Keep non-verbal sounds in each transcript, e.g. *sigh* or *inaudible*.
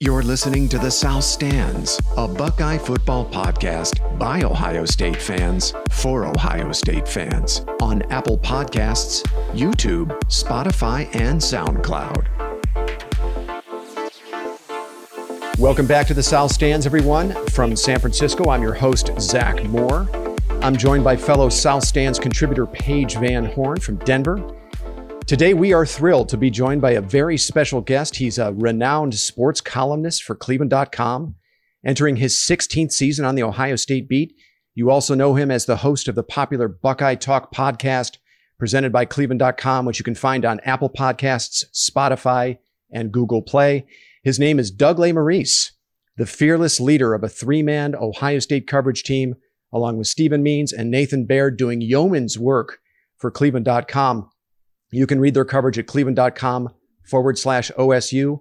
You're listening to The South Stands, a Buckeye football podcast by Ohio State fans for Ohio State fans on Apple Podcasts, YouTube, Spotify, and SoundCloud. Welcome back to The South Stands, everyone. From San Francisco, I'm your host, Zach Moore. I'm joined by fellow South Stands contributor Paige Van Horn from Denver Today, we are thrilled to be joined by a very special guest. He's a renowned sports columnist for Cleveland.com, entering his 16th season on the Ohio State beat. You also know him as the host of the popular Buckeye Talk podcast presented by Cleveland.com, which you can find on Apple Podcasts, Spotify, and Google Play. His name is Doug Lesmerises, the fearless leader of a three man Ohio State coverage team, along with Stephen Means and Nathan Baird doing yeoman's work for Cleveland.com. You can read their coverage at cleveland.com forward slash OSU.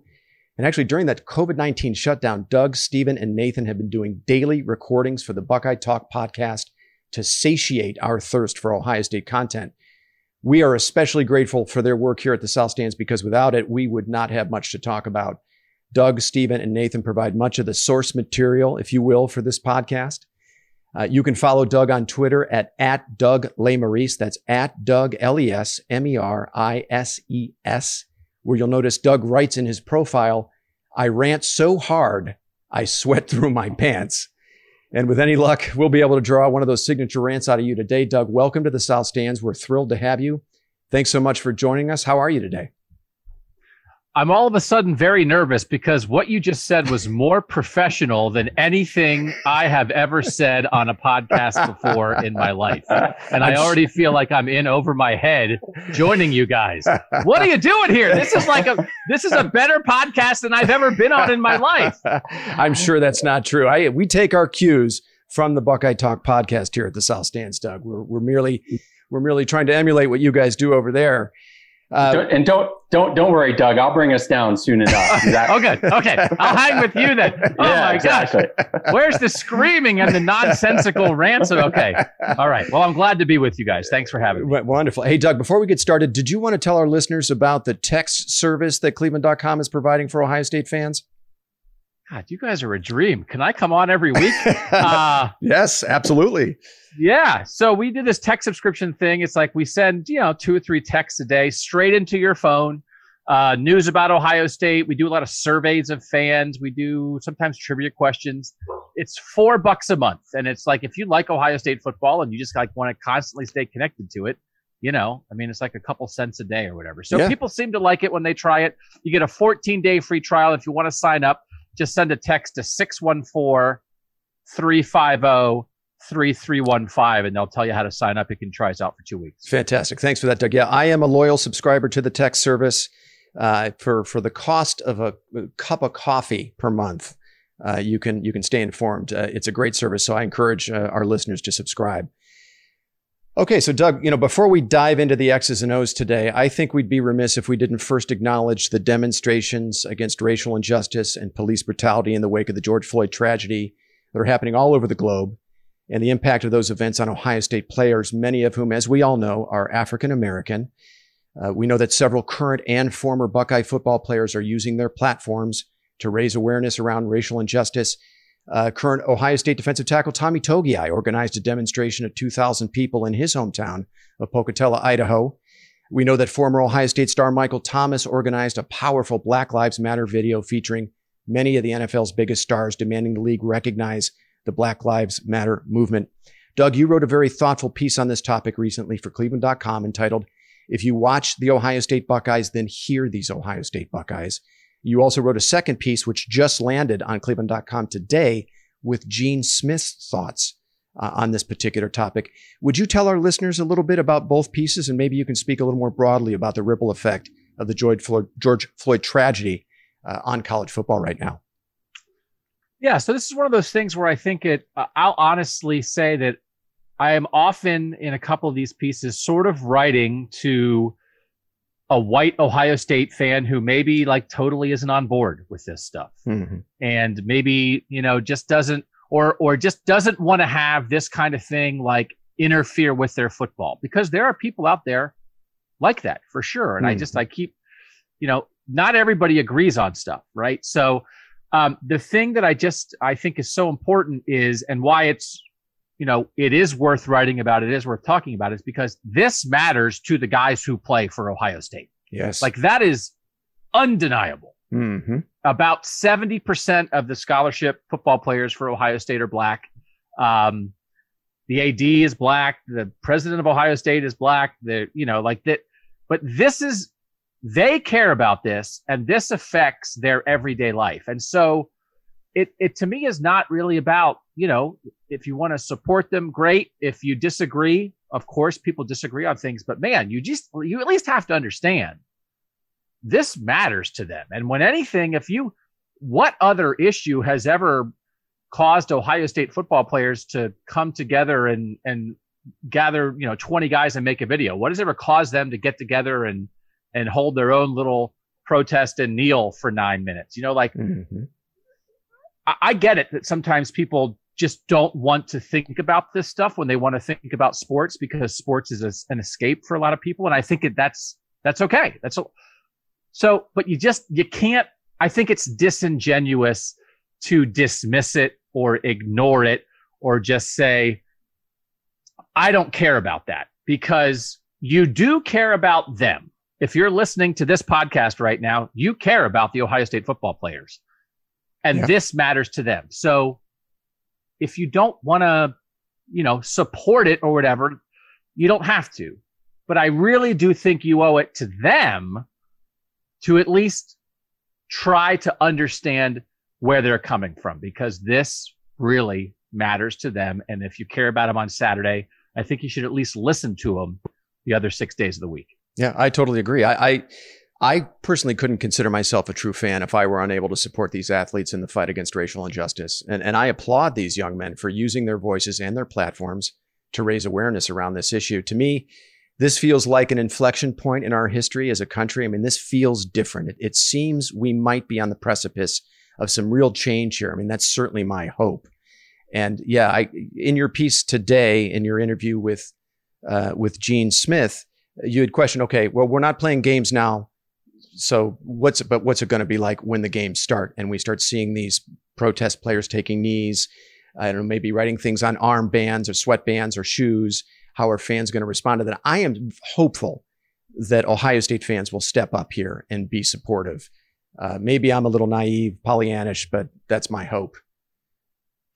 And actually, during that COVID 19 shutdown, Doug, Stephen, and Nathan have been doing daily recordings for the Buckeye Talk podcast to satiate our thirst for Ohio State content. We are especially grateful for their work here at the South Stands because without it, we would not have much to talk about. Doug, Stephen, and Nathan provide much of the source material, if you will, for this podcast. Uh, you can follow Doug on Twitter at, at Doug. That's at Doug, L E S M E R I S E S, where you'll notice Doug writes in his profile, I rant so hard, I sweat through my pants. And with any luck, we'll be able to draw one of those signature rants out of you today. Doug, welcome to the South Stands. We're thrilled to have you. Thanks so much for joining us. How are you today? I'm all of a sudden very nervous because what you just said was more professional than anything I have ever said on a podcast before in my life. And I already feel like I'm in over my head joining you guys. What are you doing here? This is like a this is a better podcast than I've ever been on in my life. I'm sure that's not true. I we take our cues from the Buckeye Talk podcast here at the South Stands, Doug. We're we're merely we're merely trying to emulate what you guys do over there. Uh, don't, and don't don't don't worry, Doug. I'll bring us down soon enough. *laughs* Exactly. oh, good. Okay, I'll hang with you then. *laughs* Oh yeah, my exactly. gosh, where's the screaming and the nonsensical rants? Okay, all right. Well, I'm glad to be with you guys. Thanks for having me. Wonderful. Hey, Doug. Before we get started, did you want to tell our listeners about the text service that Cleveland.com is providing for Ohio State fans? God, you guys are a dream. Can I come on every week? *laughs* Uh, yes, absolutely. Yeah. So we did this tech subscription thing. It's like we send, you know, two or three texts a day straight into your phone. Uh, news about Ohio State. We do a lot of surveys of fans. We do sometimes trivia questions. It's four bucks a month. And it's like, if you like Ohio State football and you just like want to constantly stay connected to it, you know, I mean, it's like a couple cents a day or whatever. So yeah. people seem to like it when they try it. You get a 14 day free trial if you want to sign up just send a text to 614 350 3315 and they'll tell you how to sign up. You can try us out for two weeks. Fantastic. Thanks for that, Doug. Yeah, I am a loyal subscriber to the text service uh, for, for the cost of a, cup of coffee per month. Uh, you can you can stay informed. Uh, it's a great service, so I encourage uh, our listeners to subscribe. Okay, so Doug, you know, before we dive into the X's and O's today, I think we'd be remiss if we didn't first acknowledge the demonstrations against racial injustice and police brutality in the wake of the George Floyd tragedy that are happening all over the globe and the impact of those events on Ohio State players, many of whom, as we all know, are African American. Uh, we know that several current and former Buckeye football players are using their platforms to raise awareness around racial injustice uh, current Ohio State defensive tackle Tommy Togiai organized a demonstration of 2,000 people in his hometown of Pocatello, Idaho. We know that former Ohio State star Michael Thomas organized a powerful Black Lives Matter video featuring many of the NFL's biggest stars demanding the league recognize the Black Lives Matter movement. Doug, you wrote a very thoughtful piece on this topic recently for Cleveland.com entitled, If You Watch the Ohio State Buckeyes, Then Hear These Ohio State Buckeyes. You also wrote a second piece, which just landed on cleveland.com today with Gene Smith's thoughts uh, on this particular topic. Would you tell our listeners a little bit about both pieces? And maybe you can speak a little more broadly about the ripple effect of the George Floyd, George Floyd tragedy uh, on college football right now. Yeah, so this is one of those things where I think it, uh, I'll honestly say that I am often in a couple of these pieces sort of writing to a white Ohio State fan who maybe like totally isn't on board with this stuff mm-hmm. and maybe, you know, just doesn't or or just doesn't want to have this kind of thing like interfere with their football because there are people out there like that for sure. And mm-hmm. I just I keep, you know, not everybody agrees on stuff, right? So Um, the thing that I just I think is so important is, and why it's, you know, it is worth writing about, it is worth talking about, is because this matters to the guys who play for Ohio State. Yes. Like that is undeniable. Mm-hmm. About 70% of the scholarship football players for Ohio State are black. Um, the AD is black. The president of Ohio State is black. The, you know, like that. But this is, they care about this and this affects their everyday life. And so it, it to me is not really about, you know, if you want to support them, great. If you disagree, of course, people disagree on things, but man, you just, you at least have to understand this matters to them. And when anything, if you, what other issue has ever caused Ohio State football players to come together and, and gather, you know, 20 guys and make a video? What has ever caused them to get together and, and hold their own little protest and kneel for nine minutes? You know, like, Mm-hmm. I, get it that sometimes people just don't want to think about this stuff when they want to think about sports because sports is a, an escape for a lot of people. And I think that that's, that's okay. That's, a, so, but you just, you can't, I think it's disingenuous to dismiss it or ignore it or just say, I don't care about that because you do care about them. If you're listening to this podcast right now, you care about the Ohio State football players and Yeah. this matters to them. So if you don't want to, you know, support it or whatever, you don't have to. But I really do think you owe it to them to at least try to understand where they're coming from because this really matters to them. And if you care about them on Saturday, I think you should at least listen to them the other six days of the week. Yeah, I totally agree. I, I I personally couldn't consider myself a true fan if I were unable to support these athletes in the fight against racial injustice. And and I applaud these young men for using their voices and their platforms to raise awareness around this issue. To me, this feels like an inflection point in our history as a country. I mean, this feels different. It, it seems we might be on the precipice of some real change here. I mean, that's certainly my hope. And yeah, I, in your piece today, in your interview with uh, with Gene Smith, you had questioned, okay, well, we're not playing games now, so what's but what's it going to be like when the games start and we start seeing these protest players taking knees? I don't know, maybe writing things on armbands or sweatbands or shoes. How are fans going to respond to that? I am hopeful that Ohio State fans will step up here and be supportive. Uh, maybe I'm a little naive, Pollyannish, but that's my hope.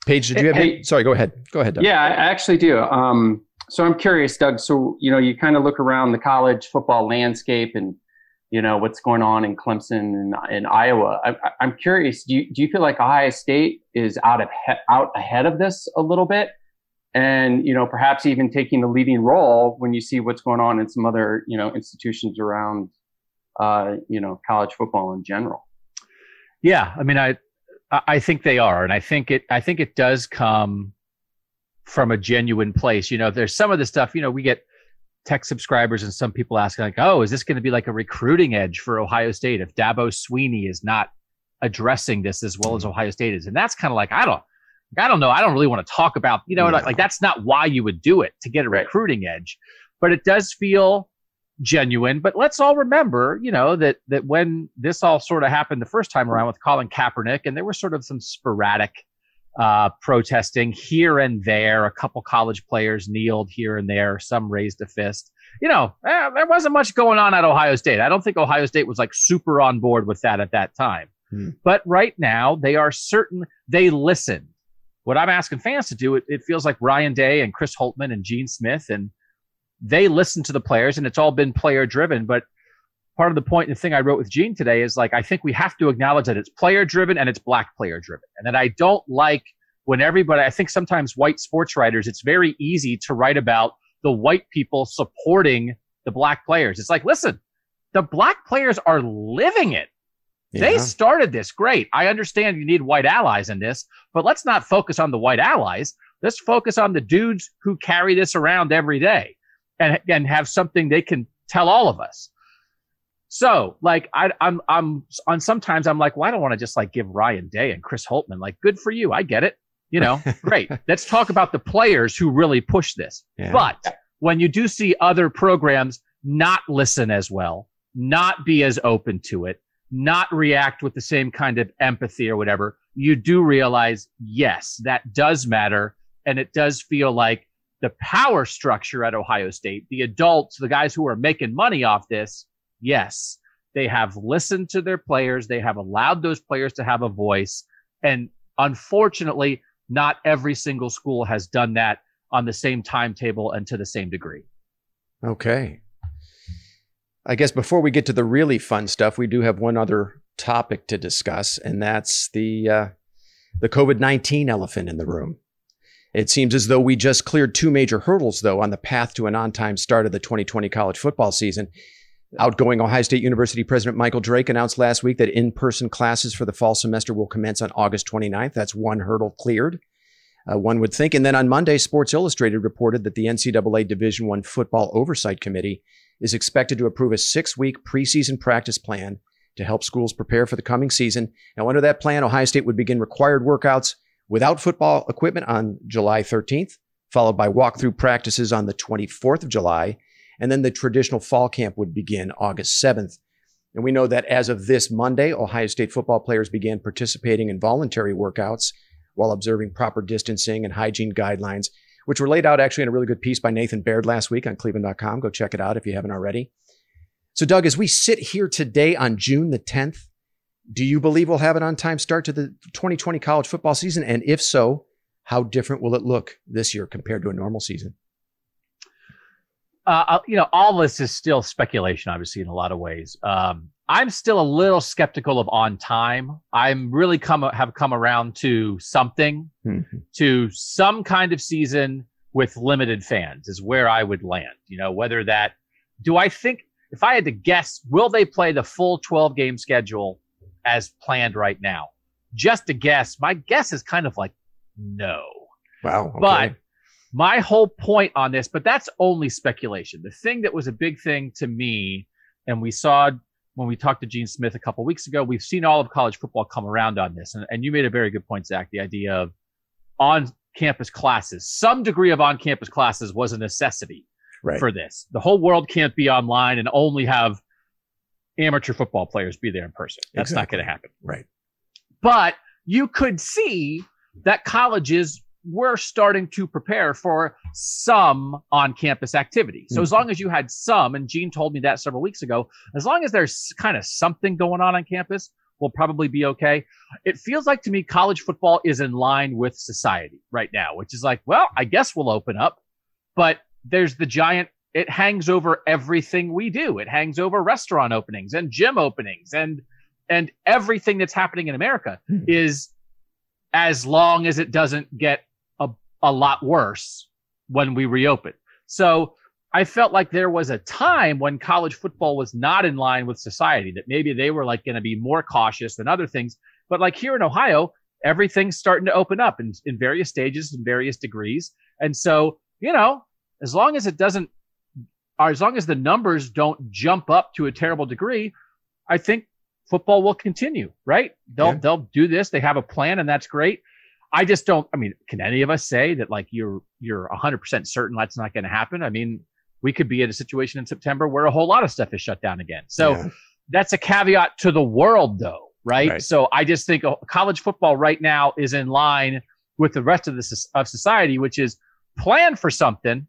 Paige, did you have? Hey- any- Sorry, go ahead. Go ahead. Doug. Yeah, I actually do. Um, so I'm curious, Doug. So you know, you kind of look around the college football landscape, and you know what's going on in Clemson and in Iowa. I, I'm curious. Do you do you feel like Ohio State is out of he- out ahead of this a little bit, and you know perhaps even taking the leading role when you see what's going on in some other you know institutions around uh, you know college football in general? Yeah, I mean, I I think they are, and I think it I think it does come from a genuine place. You know, there's some of the stuff. You know, we get tech subscribers and some people asking like, "Oh, is this going to be like a recruiting edge for Ohio State if Dabo Swinney is not addressing this as well as mm-hmm. Ohio State is?" And that's kind of like I don't. I don't know. I don't really want to talk about, you know, No. like, like that's not why you would do it to get a Right. recruiting edge, but it does feel genuine. But let's all remember, you know, that that when this all sort of happened the first time around with Colin Kaepernick, and there were sort of some sporadic uh, protesting here and there. A couple college players kneeled here and there. Some raised a fist. You know, eh, there wasn't much going on at Ohio State. I don't think Ohio State was like super on board with that at that time. Hmm. But right now, they are certain they listened. What I'm asking fans to do, it, it feels like Ryan Day and Chris Holtmann and Gene Smith, and they listen to the players, and it's all been player driven. But part of the point and the thing I wrote with Gene today is like I think we have to acknowledge that it's player driven and it's black player driven, and that I don't like when everybody. I think sometimes white sports writers, it's very easy to write about the white people supporting the black players. It's like, listen, the black players are living it. They started this. Great. I understand you need white allies in this, but let's not focus on the white allies. Let's focus on the dudes who carry this around every day and, and have something they can tell all of us. So, like, I, I'm, I'm on sometimes I'm like, well, I don't want to just like give Ryan Day and Chris Holtmann, like, good for you. I get it. You know, *laughs* great. Let's talk about the players who really push this. Yeah. But when you do see other programs not listen as well, not be as open to it, not react with the same kind of empathy or whatever, you do realize, yes, that does matter. And it does feel like the power structure at Ohio State, the adults, the guys who are making money off this, yes, they have listened to their players. They have allowed those players to have a voice. And unfortunately, not every single school has done that on the same timetable and to the same degree. Okay. I guess before we get to the really fun stuff, we do have one other topic to discuss, and that's the uh, the COVID nineteen elephant in the room. It seems as though we just cleared two major hurdles, though, on the path to an on time start of the 2020 college football season. Outgoing Ohio State University President Michael Drake announced last week that in person classes for the fall semester will commence on August 29th. That's one hurdle cleared. Uh, one would think. And then on Monday, Sports Illustrated reported that the NCAA Division One Football Oversight Committee is expected to approve a six-week preseason practice plan to help schools prepare for the coming season. Now, under that plan, Ohio State would begin required workouts without football equipment on July 13th, followed by walkthrough practices on the 24th of July, and then the traditional fall camp would begin August 7th. And we know that as of this Monday, Ohio State football players began participating in voluntary workouts while observing proper distancing and hygiene guidelines, which were laid out actually in a really good piece by Nathan Baird last week on cleveland.com. Go check it out if you haven't already. So, Doug, as we sit here today on June the 10th, do you believe we'll have an on time start to the 2020 college football season? And if so, how different will it look this year compared to a normal season? Uh, you know, all this is still speculation, obviously, in a lot of ways. Um, I'm still a little skeptical of on time. I'm really come have come around to something, mm-hmm. to some kind of season with limited fans is where I would land. You know, whether that do I think if I had to guess, will they play the full 12 game schedule as planned right now? Just a guess. My guess is kind of like no. Wow. Okay. But my whole point on this, but that's only speculation. The thing that was a big thing to me, and we saw when we talked to Gene Smith a couple weeks ago, we've seen all of college football come around on this. And, and you made a very good point, Zach, the idea of on campus classes. Some degree of on campus classes was a necessity right. for this. The whole world can't be online and only have amateur football players be there in person. That's exactly. not going to happen. Right. But you could see that colleges we're starting to prepare for some on campus activity. So mm-hmm. as long as you had some, and Gene told me that several weeks ago, as long as there's kind of something going on on campus, we'll probably be okay. It feels like to me college football is in line with society right now, which is like, well, I guess we'll open up, but there's the giant it hangs over everything we do. It hangs over restaurant openings and gym openings and and everything that's happening in America mm-hmm. is as long as it doesn't get a lot worse when we reopen. So I felt like there was a time when college football was not in line with society, that maybe they were like going to be more cautious than other things. But like here in Ohio, everything's starting to open up in, in various stages and various degrees. And so, you know, as long as it doesn't, or as long as the numbers don't jump up to a terrible degree, I think football will continue, right? They'll, yeah. they'll do this. They have a plan and that's great. I just don't. I mean, can any of us say that like you're you're 100 percent certain that's not going to happen? I mean, we could be in a situation in September where a whole lot of stuff is shut down again. So yeah. that's a caveat to the world, though, right? right? So I just think oh, college football right now is in line with the rest of the of society, which is plan for something,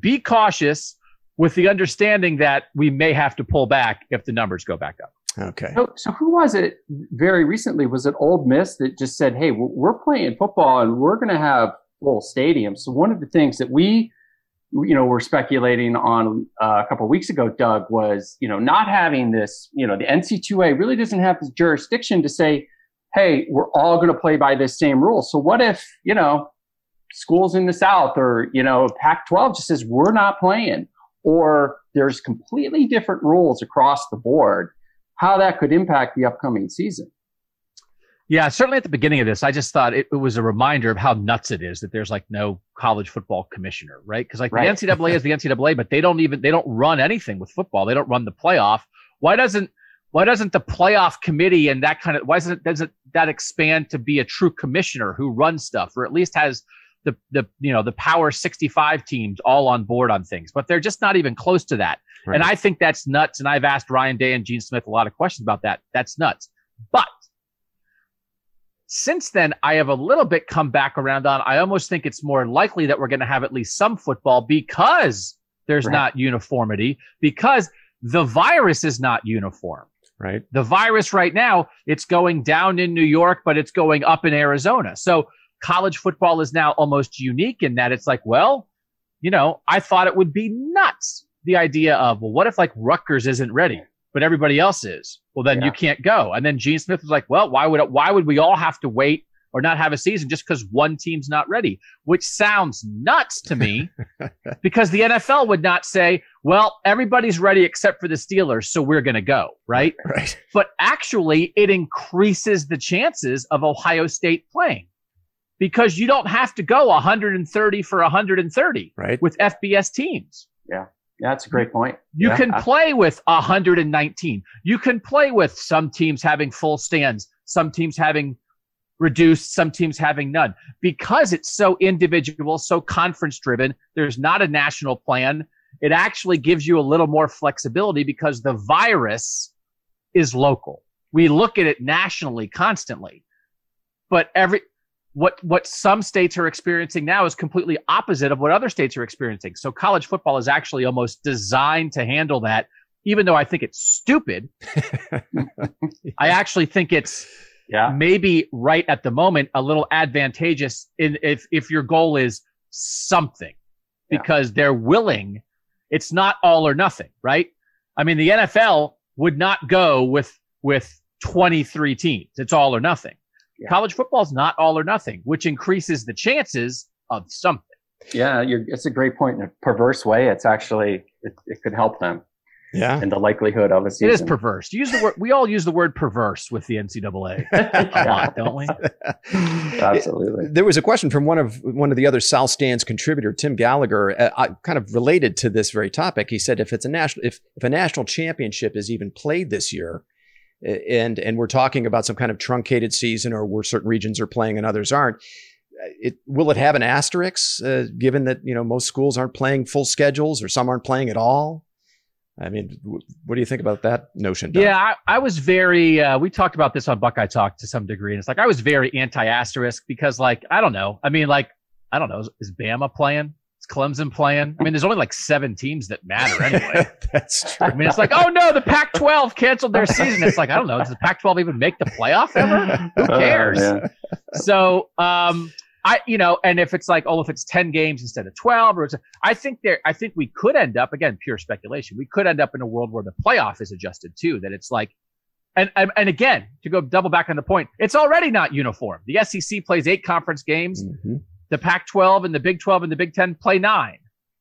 be cautious, with the understanding that we may have to pull back if the numbers go back up. Okay. So, so who was it very recently? Was it Ole Miss that just said, "Hey, we're playing football and we're going to have full stadiums"? So one of the things that we, you know, were speculating on uh, a couple of weeks ago, Doug, was you know not having this. You know, the NC2A really doesn't have this jurisdiction to say, "Hey, we're all going to play by this same rule." So what if you know schools in the South or you know Pac-12 just says we're not playing, or there's completely different rules across the board how that could impact the upcoming season. Yeah, certainly at the beginning of this, I just thought it, it was a reminder of how nuts it is that there's like no college football commissioner, right? Because like right. the NCAA is the NCAA, but they don't even they don't run anything with football. They don't run the playoff. Why doesn't why doesn't the playoff committee and that kind of why doesn't doesn't that expand to be a true commissioner who runs stuff or at least has the the you know the power 65 teams all on board on things but they're just not even close to that Right. And I think that's nuts. And I've asked Ryan Day and Gene Smith a lot of questions about that. That's nuts. But since then, I have a little bit come back around on. I almost think it's more likely that we're going to have at least some football because there's right. not uniformity, because the virus is not uniform. Right. The virus right now, it's going down in New York, but it's going up in Arizona. So college football is now almost unique in that it's like, well, you know, I thought it would be nuts. The idea of, well, what if like Rutgers isn't ready, but everybody else is? Well, then yeah. you can't go. And then Gene Smith was like, well, why would, why would we all have to wait or not have a season just because one team's not ready, which sounds nuts to me *laughs* because the NFL would not say, well, everybody's ready except for the Steelers, so we're going to go, right? *laughs* Right. But actually, it increases the chances of Ohio State playing because you don't have to go 130 for 130 right. with FBS teams. Yeah. Yeah, that's a great point. You yeah. can play with 119. You can play with some teams having full stands, some teams having reduced, some teams having none. Because it's so individual, so conference driven, there's not a national plan. It actually gives you a little more flexibility because the virus is local. We look at it nationally constantly. But every what what some states are experiencing now is completely opposite of what other states are experiencing. So college football is actually almost designed to handle that even though I think it's stupid. *laughs* I actually think it's yeah. maybe right at the moment a little advantageous in if if your goal is something because yeah. they're willing it's not all or nothing right i mean the nfl would not go with with 23 teams it's all or nothing yeah. college football is not all or nothing which increases the chances of something yeah it's a great point in a perverse way it's actually it, it could help them yeah. And the likelihood of a season. It is perverse. use the word. We all use the word perverse with the NCAA *laughs* a lot, don't we? *laughs* Absolutely. There was a question from one of one of the other South Stands contributor, Tim Gallagher, uh, kind of related to this very topic. He said, if it's a national, if if a national championship is even played this year, and and we're talking about some kind of truncated season, or where certain regions are playing and others aren't. It, will it have an asterisk, uh, given that you know most schools aren't playing full schedules, or some aren't playing at all? I mean, what do you think about that notion? Don? Yeah, I, I, was very. Uh, we talked about this on Buckeye Talk to some degree, and it's like I was very anti-asterisk because, like, I don't know. I mean, like, I don't know. Is, is Bama playing? Clemson playing? I mean, there's only like seven teams that matter anyway. *laughs* That's true. I mean, it's like, oh no, the Pac-12 canceled their season. It's like, I don't know. Does the Pac-12 even make the playoff ever? Who oh, cares? Uh, yeah. So, um, I, you know, and if it's like, oh, if it's 10 games instead of 12, or it's, I think there, I think we could end up, again, pure speculation. We could end up in a world where the playoff is adjusted too, that it's like, and, and, and again, to go double back on the point, it's already not uniform. The SEC plays eight conference games. Mm-hmm. The Pac 12 and the Big 12 and the Big 10 play nine,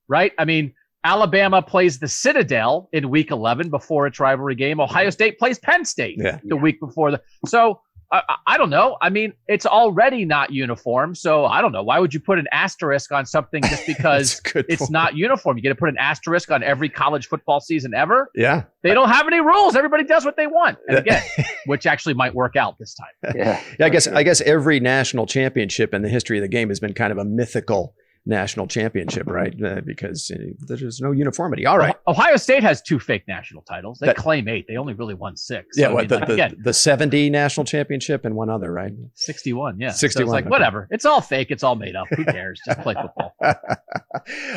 right? I mean, Alabama plays the Citadel in week 11 before its rivalry game. Ohio State plays Penn State yeah. the week before the, so I, I, don't know. I mean, it's already not uniform. So I don't know. Why would you put an asterisk on something just *laughs* because it's point. not uniform? You get to put an asterisk on every college football season ever? Yeah. They don't have any rules. Everybody does what they want. And again, *laughs* which actually might work out this time. Yeah. yeah I guess I guess every national championship in the history of the game has been kind of a mythical national championship, right? Uh, because uh, there's no uniformity. All right. Ohio State has two fake national titles. They that, claim eight. They only really won six. Yeah, so, what, I mean, the, like, the, again, the 70 national championship and one other, right? 61, yeah. 61. So it's like, okay. whatever. It's all fake. It's all made up. Who cares? Just play football. *laughs*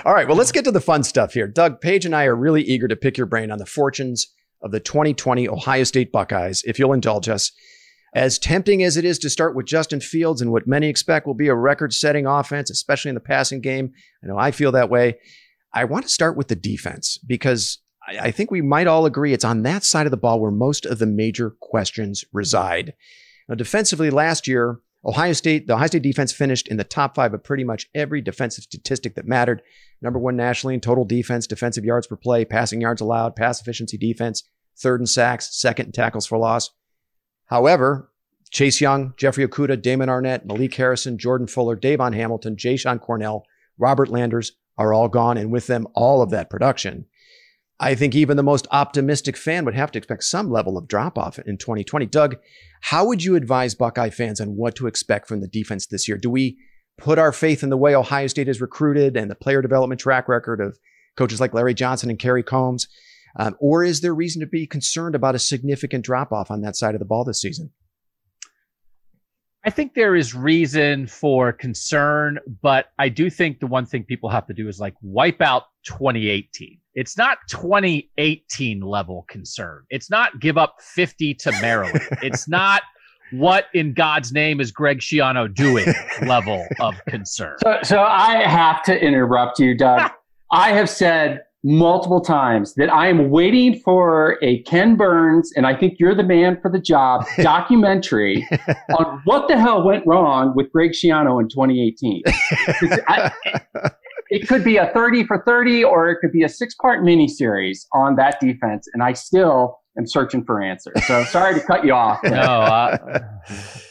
all right. Well, let's get to the fun stuff here. Doug, Paige and I are really eager to pick your brain on the fortunes of the 2020 Ohio State Buckeyes, if you'll indulge us. As tempting as it is to start with Justin Fields and what many expect will be a record setting offense, especially in the passing game, I know I feel that way. I want to start with the defense because I think we might all agree it's on that side of the ball where most of the major questions reside. Now, defensively, last year, Ohio State, the Ohio State defense finished in the top five of pretty much every defensive statistic that mattered. Number one nationally in total defense, defensive yards per play, passing yards allowed, pass efficiency defense, third in sacks, second in tackles for loss. However, Chase Young, Jeffrey Okudah, Damon Arnette, Malik Harrison, Jordan Fuller, Davon Hamilton, Jashon Cornell, Robert Landers are all gone, and with them, all of that production. I think even the most optimistic fan would have to expect some level of drop off in 2020. Doug, how would you advise Buckeye fans on what to expect from the defense this year? Do we put our faith in the way Ohio State has recruited and the player development track record of coaches like Larry Johnson and Kerry Coombs? Um, or is there reason to be concerned about a significant drop off on that side of the ball this season? I think there is reason for concern, but I do think the one thing people have to do is like wipe out 2018. It's not 2018 level concern. It's not give up 50 to Maryland. *laughs* it's not what in God's name is Greg Schiano doing *laughs* level of concern. So, so I have to interrupt you, Doug. *laughs* I have said multiple times that I am waiting for a Ken Burns, and I think you're the man for the job, *laughs* documentary *laughs* on what the hell went wrong with Greg Schiano in 2018. *laughs* I, it could be a 30 for 30, or it could be a six part miniseries on that defense, and I still am searching for answers. So sorry to cut you off. *laughs* no, uh,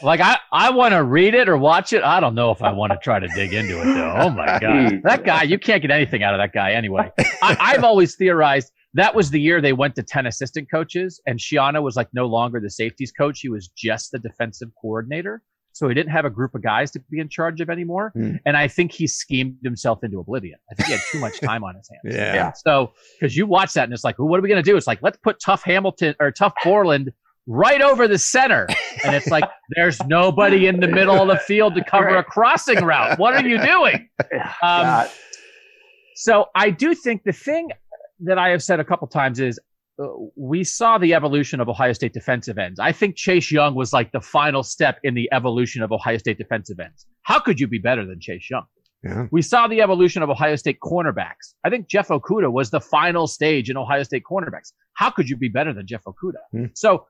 like I, I want to read it or watch it. I don't know if I want to try to dig into it though. Oh my god, *laughs* that guy! You can't get anything out of that guy anyway. I, I've always theorized that was the year they went to 10 assistant coaches and Schiano was like no longer the safeties coach. He was just the defensive coordinator. So he didn't have a group of guys to be in charge of anymore. Mm. And I think he schemed himself into oblivion. I think he had too much *laughs* time on his hands. yeah. yeah. So, because you watch that and it's like, well, what are we going to do? It's like, let's put Tough Hamilton or Tuf Borland right over the center. And it's like, *laughs* there's nobody in the middle of the field to cover a crossing route. What are you doing? Um, so I do think the thing that I have said a couple times is we saw the evolution of Ohio State defensive ends. I think Chase Young was like the final step in the evolution of Ohio State defensive ends. How could you be better than Chase Young? Yeah. We saw the evolution of Ohio State cornerbacks. I think Jeff Okudah was the final stage in Ohio State cornerbacks. How could you be better than Jeff Okudah? Hmm. So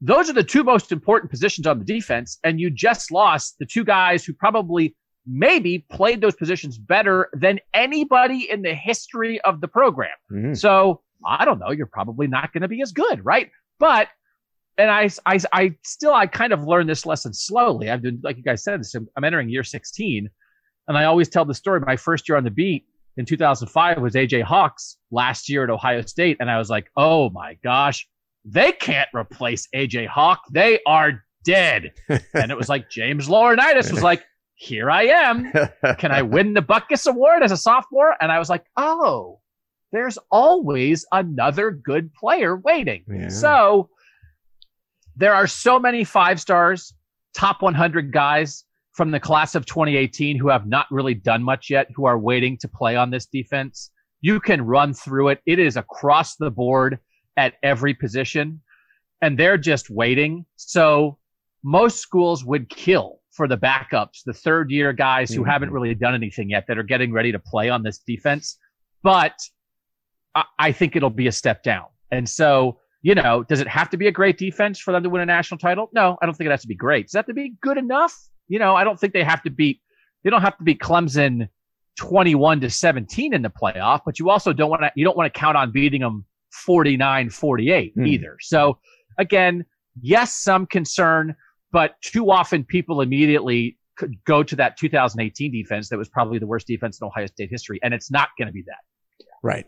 those are the two most important positions on the defense. And you just lost the two guys who probably maybe played those positions better than anybody in the history of the program. Mm-hmm. So I don't know, you're probably not going to be as good, right? But and I, I, I still, I kind of learned this lesson slowly. I've been, like you guys said, I'm entering year 16, and I always tell the story. My first year on the beat in 2005 was AJ Hawk's last year at Ohio State, and I was like, oh my gosh, they can't replace AJ Hawk. They are dead. *laughs* and it was like James Laurinaitis was like, here I am. *laughs* Can I win the Butkus Award as a sophomore? And I was like, oh, there's always another good player waiting. Yeah. So there are so many five stars, top 100 guys from the class of 2018 who have not really done much yet, who are waiting to play on this defense. You can run through it. It is across the board at every position, and they're just waiting. So most schools would kill for the backups, the third year guys who mm-hmm. haven't really done anything yet that are getting ready to play on this defense. But I, think it'll be a step down. And so, you know, does it have to be a great defense for them to win a national title? No, I don't think it has to be great. Does it have to be good enough? You know, I don't think they have to beat, they don't have to beat Clemson 21 to 17 in the playoff, but you also don't want to, you don't want to count on beating them 49 48 mm. either. So again, yes, some concern, but too often people immediately could go to that 2018 defense that was probably the worst defense in Ohio State history. And it's not going to be that. Right.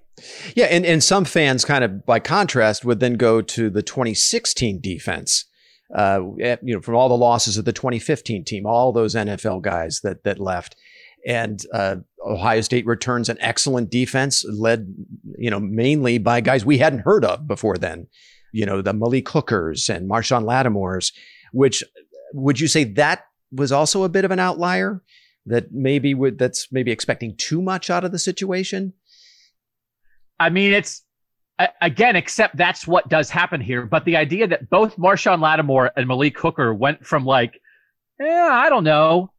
Yeah, and, and some fans kind of by contrast would then go to the 2016 defense. Uh, you know, from all the losses of the 2015 team, all those NFL guys that that left, and uh, Ohio State returns an excellent defense led, you know, mainly by guys we hadn't heard of before then. You know, the Malik Hookers and Marshon Lattimores, which would you say that was also a bit of an outlier that maybe would that's maybe expecting too much out of the situation? I mean, it's again, except that's what does happen here. But the idea that both Marshon Lattimore and Malik Hooker went from like, yeah, I don't know,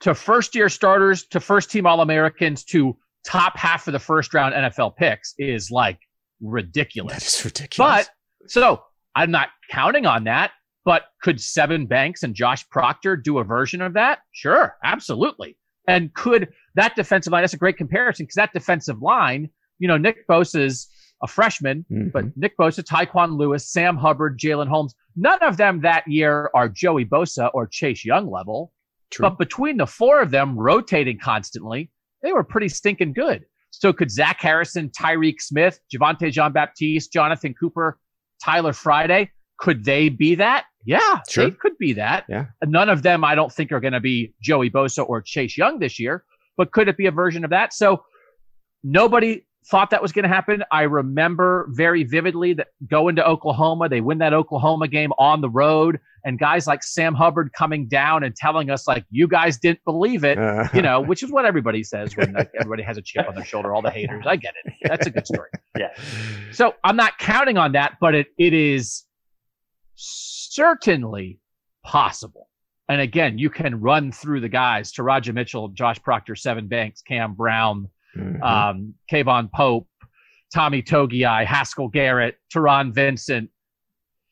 to first year starters to first team All Americans to top half of the first round NFL picks is like ridiculous. That is ridiculous. But so I'm not counting on that. But could Sevyn Banks and Josh Proctor do a version of that? Sure, absolutely. And could that defensive line, that's a great comparison because that defensive line you know, Nick Bosa's a freshman, mm-hmm. but Nick Bosa, Tyquan Lewis, Sam Hubbard, Jalyn Holmes, none of them that year are Joey Bosa or Chase Young level. True. But between the four of them rotating constantly, they were pretty stinking good. So could Zach Harrison, Tyreke Smith, Javontae Jean Baptiste, Jonathan Cooper, Tyler Friday, could they be that? Yeah, sure. they could be that. Yeah. None of them I don't think are going to be Joey Bosa or Chase Young this year, but could it be a version of that? So nobody thought that was going to happen. I remember very vividly that going to Oklahoma, they win that Oklahoma game on the road, and guys like Sam Hubbard coming down and telling us like, "You guys didn't believe it," uh, you know, which is what everybody says when like, *laughs* everybody has a chip on their shoulder. All the haters, I get it. That's a good story. *laughs* yeah. So I'm not counting on that, but it it is certainly possible. And again, you can run through the guys: Teradja Mitchell, Josh Proctor, Sevyn Banks, Cam Brown mm-hmm. um, K'Vaughan Pope, Tommy Togiai, Haskell Garrett, Taron Vincent,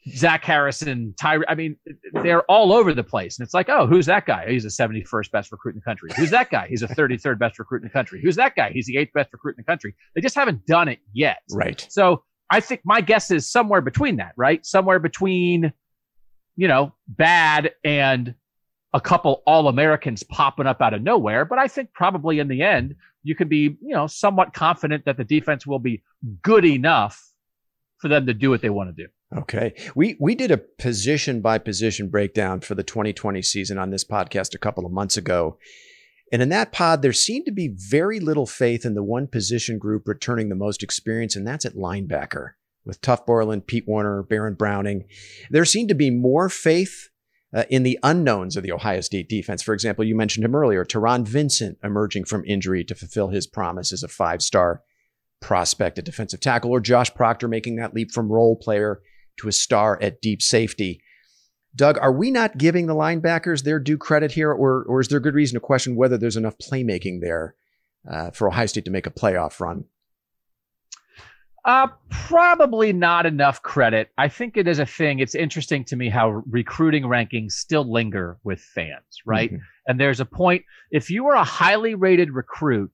Zach Harrison, Tyree. I mean, they're all over the place. And it's like, oh, who's that guy? He's the 71st best recruit in the country. Who's that guy? He's the 33rd best recruit in the country. Who's that guy? He's the eighth best recruit in the country. They just haven't done it yet. Right. So I think my guess is somewhere between that, right? Somewhere between, you know, bad and a couple all Americans popping up out of nowhere. But I think probably in the end, you can be, you know, somewhat confident that the defense will be good enough for them to do what they want to do. Okay. We we did a position by position breakdown for the 2020 season on this podcast a couple of months ago. And in that pod, there seemed to be very little faith in the one position group returning the most experience, and that's at linebacker with Tuf Borland, Pete Werner, Baron Browning. There seemed to be more faith uh, in the unknowns of the Ohio State defense. For example, you mentioned him earlier, Taron Vincent emerging from injury to fulfill his promise as a five star prospect at defensive tackle, or Josh Proctor making that leap from role player to a star at deep safety. Doug, are we not giving the linebackers their due credit here, or, or is there good reason to question whether there's enough playmaking there uh, for Ohio State to make a playoff run? Uh, probably not enough credit. I think it is a thing. It's interesting to me how recruiting rankings still linger with fans, right? Mm-hmm. And there's a point, if you are a highly rated recruit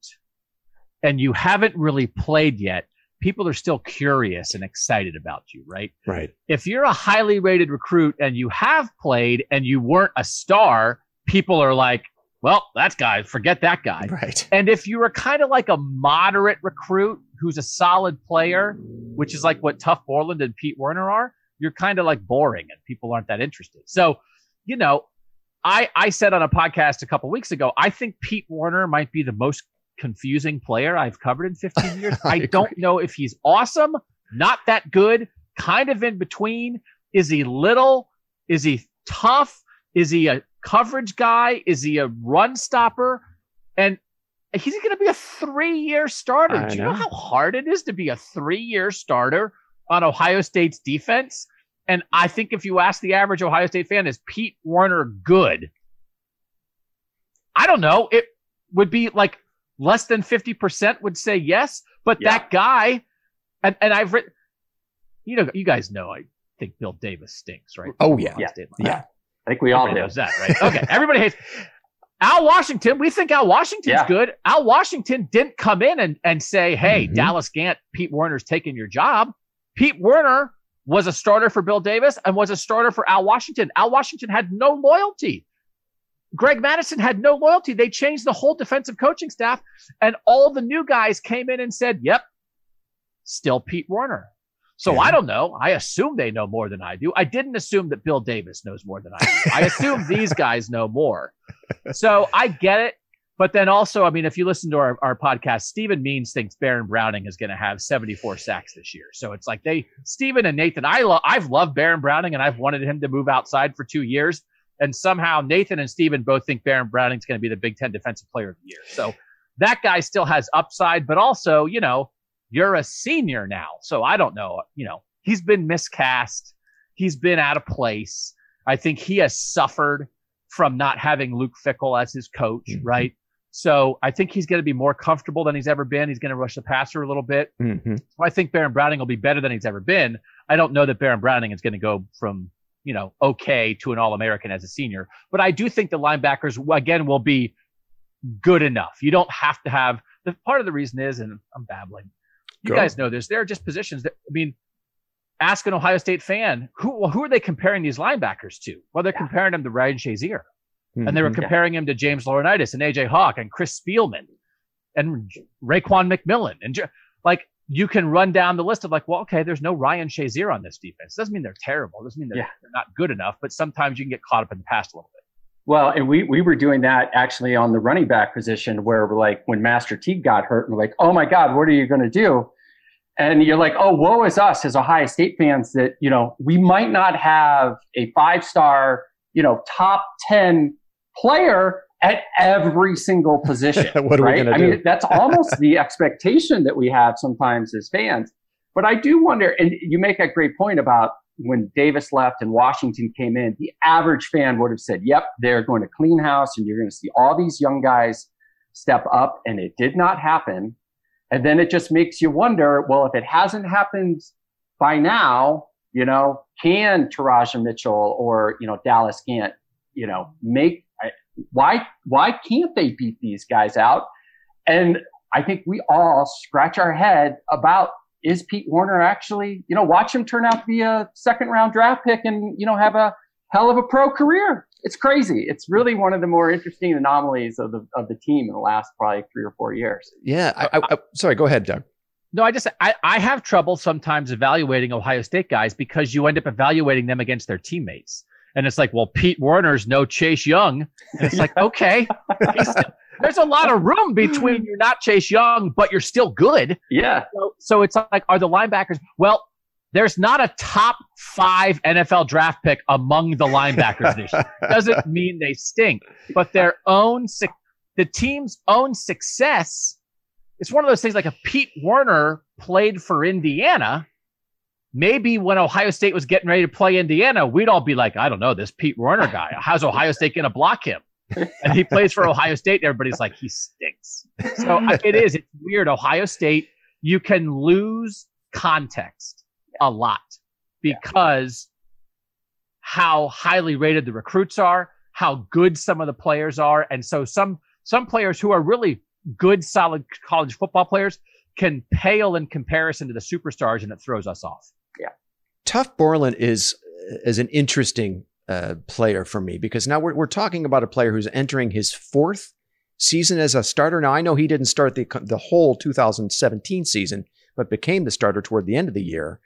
and you haven't really played yet, people are still curious and excited about you, right? Right. If you're a highly rated recruit and you have played and you weren't a star, people are like, well, that guy, forget that guy. Right. And if you were kind of like a moderate recruit who's a solid player, which is like what Tuf Borland and Pete Werner are, you're kind of like boring and people aren't that interested. So, you know, I I said on a podcast a couple weeks ago, I think Pete Werner might be the most confusing player I've covered in 15 years. *laughs* I, I don't know if he's awesome, not that good, kind of in between. Is he little? Is he tough? Is he a coverage guy? Is he a run stopper? And he's going to be a three year starter. I Do you know. know how hard it is to be a three year starter on Ohio State's defense? And I think if you ask the average Ohio State fan, is Pete Werner good? I don't know. It would be like less than 50% would say yes. But yeah. that guy, and, and I've written, you know, you guys know, I think Bill Davis stinks, right? Oh, yeah. Yeah. yeah. I think we all knows that, right? Okay, *laughs* everybody hates Al Washington. We think Al Washington's yeah. good. Al Washington didn't come in and, and say, "Hey, mm-hmm. Dallas Gant, Pete Werner's taking your job." Pete Werner was a starter for Bill Davis and was a starter for Al Washington. Al Washington had no loyalty. Greg Mattison had no loyalty. They changed the whole defensive coaching staff, and all the new guys came in and said, "Yep, still Pete Werner." So yeah. I don't know. I assume they know more than I do. I didn't assume that Bill Davis knows more than I do. I assume these guys know more. So I get it. But then also, I mean, if you listen to our, our podcast, Stephen Means thinks Baron Browning is going to have 74 sacks this year. So it's like they, Stephen and Nathan, I love, I've loved Baron Browning and I've wanted him to move outside for two years. And somehow Nathan and Stephen both think Baron Browning's going to be the Big Ten Defensive Player of the Year. So that guy still has upside, but also, you know, you're a senior now. So I don't know. You know, he's been miscast. He's been out of place. I think he has suffered from not having Luke Fickell as his coach, mm-hmm. right? So I think he's going to be more comfortable than he's ever been. He's going to rush the passer a little bit. Mm-hmm. So I think Baron Browning will be better than he's ever been. I don't know that Baron Browning is going to go from, you know, okay to an All American as a senior, but I do think the linebackers, again, will be good enough. You don't have to have the part of the reason is, and I'm babbling, you Go. guys know this. There are just positions that I mean, ask an Ohio State fan who well, who are they comparing these linebackers to? Well, they're yeah. comparing them to Ryan Shazier, mm-hmm. and they were comparing yeah. him to James Laurinaitis and AJ Hawk and Chris Spielman and Raekwon McMillan and like you can run down the list of like, well, okay, there's no Ryan Shazier on this defense. Doesn't mean they're terrible. Doesn't mean they're, yeah. they're not good enough. But sometimes you can get caught up in the past a little bit. Well, and we we were doing that actually on the running back position where we're like when Master Teague got hurt, and we're like, oh my God, what are you going to do? And you're like, oh, woe is us as Ohio State fans that you know we might not have a five star, you know, top ten player at every single *laughs* position. what are right? we going to do? I do? mean, that's almost the *laughs* expectation that we have sometimes as fans. But I do wonder, and you make a great point about when Davis left and Washington came in, the average fan would have said, yep, they're going to clean house and you're going to see all these young guys step up. And it did not happen. And then it just makes you wonder, well, if it hasn't happened by now, you know, can Teradja Mitchell or, you know, Dallas Gant, you know, make, why, why can't they beat these guys out? And I think we all scratch our head about is Pete Werner actually, you know, watch him turn out to be a second round draft pick and, you know, have a hell of a pro career. It's crazy. It's really one of the more interesting anomalies of the of the team in the last probably three or four years. Yeah. I, I, I, sorry, go ahead, Doug. No, I just I, I have trouble sometimes evaluating Ohio State guys because you end up evaluating them against their teammates. And it's like, well, Pete Werner's no Chase Young. And it's like, *laughs* okay, still, there's a lot of room between mm. you're not Chase Young, but you're still good. Yeah. So, so it's like, are the linebackers? Well, there's not a top five NFL draft pick among the linebackers this year. *laughs* Doesn't mean they stink, but their own, the team's own success. It's one of those things like a Pete Werner played for Indiana, maybe when Ohio State was getting ready to play Indiana, we'd all be like, I don't know, this Pete Werner guy, how's Ohio State going to block him? *laughs* and he plays for Ohio State. And everybody's like, he stinks. So it is. It's weird. Ohio State, you can lose context a lot because how highly rated the recruits are, how good some of the players are, and so some some players who are really good, solid college football players can pale in comparison to the superstars, and it throws us off. Yeah, Tuf Borland is is an interesting uh, player for me because now we're, we're talking about a player who's entering his fourth season as a starter. Now, I know he didn't start the, the whole 2017 season, but became the starter toward the end of the year.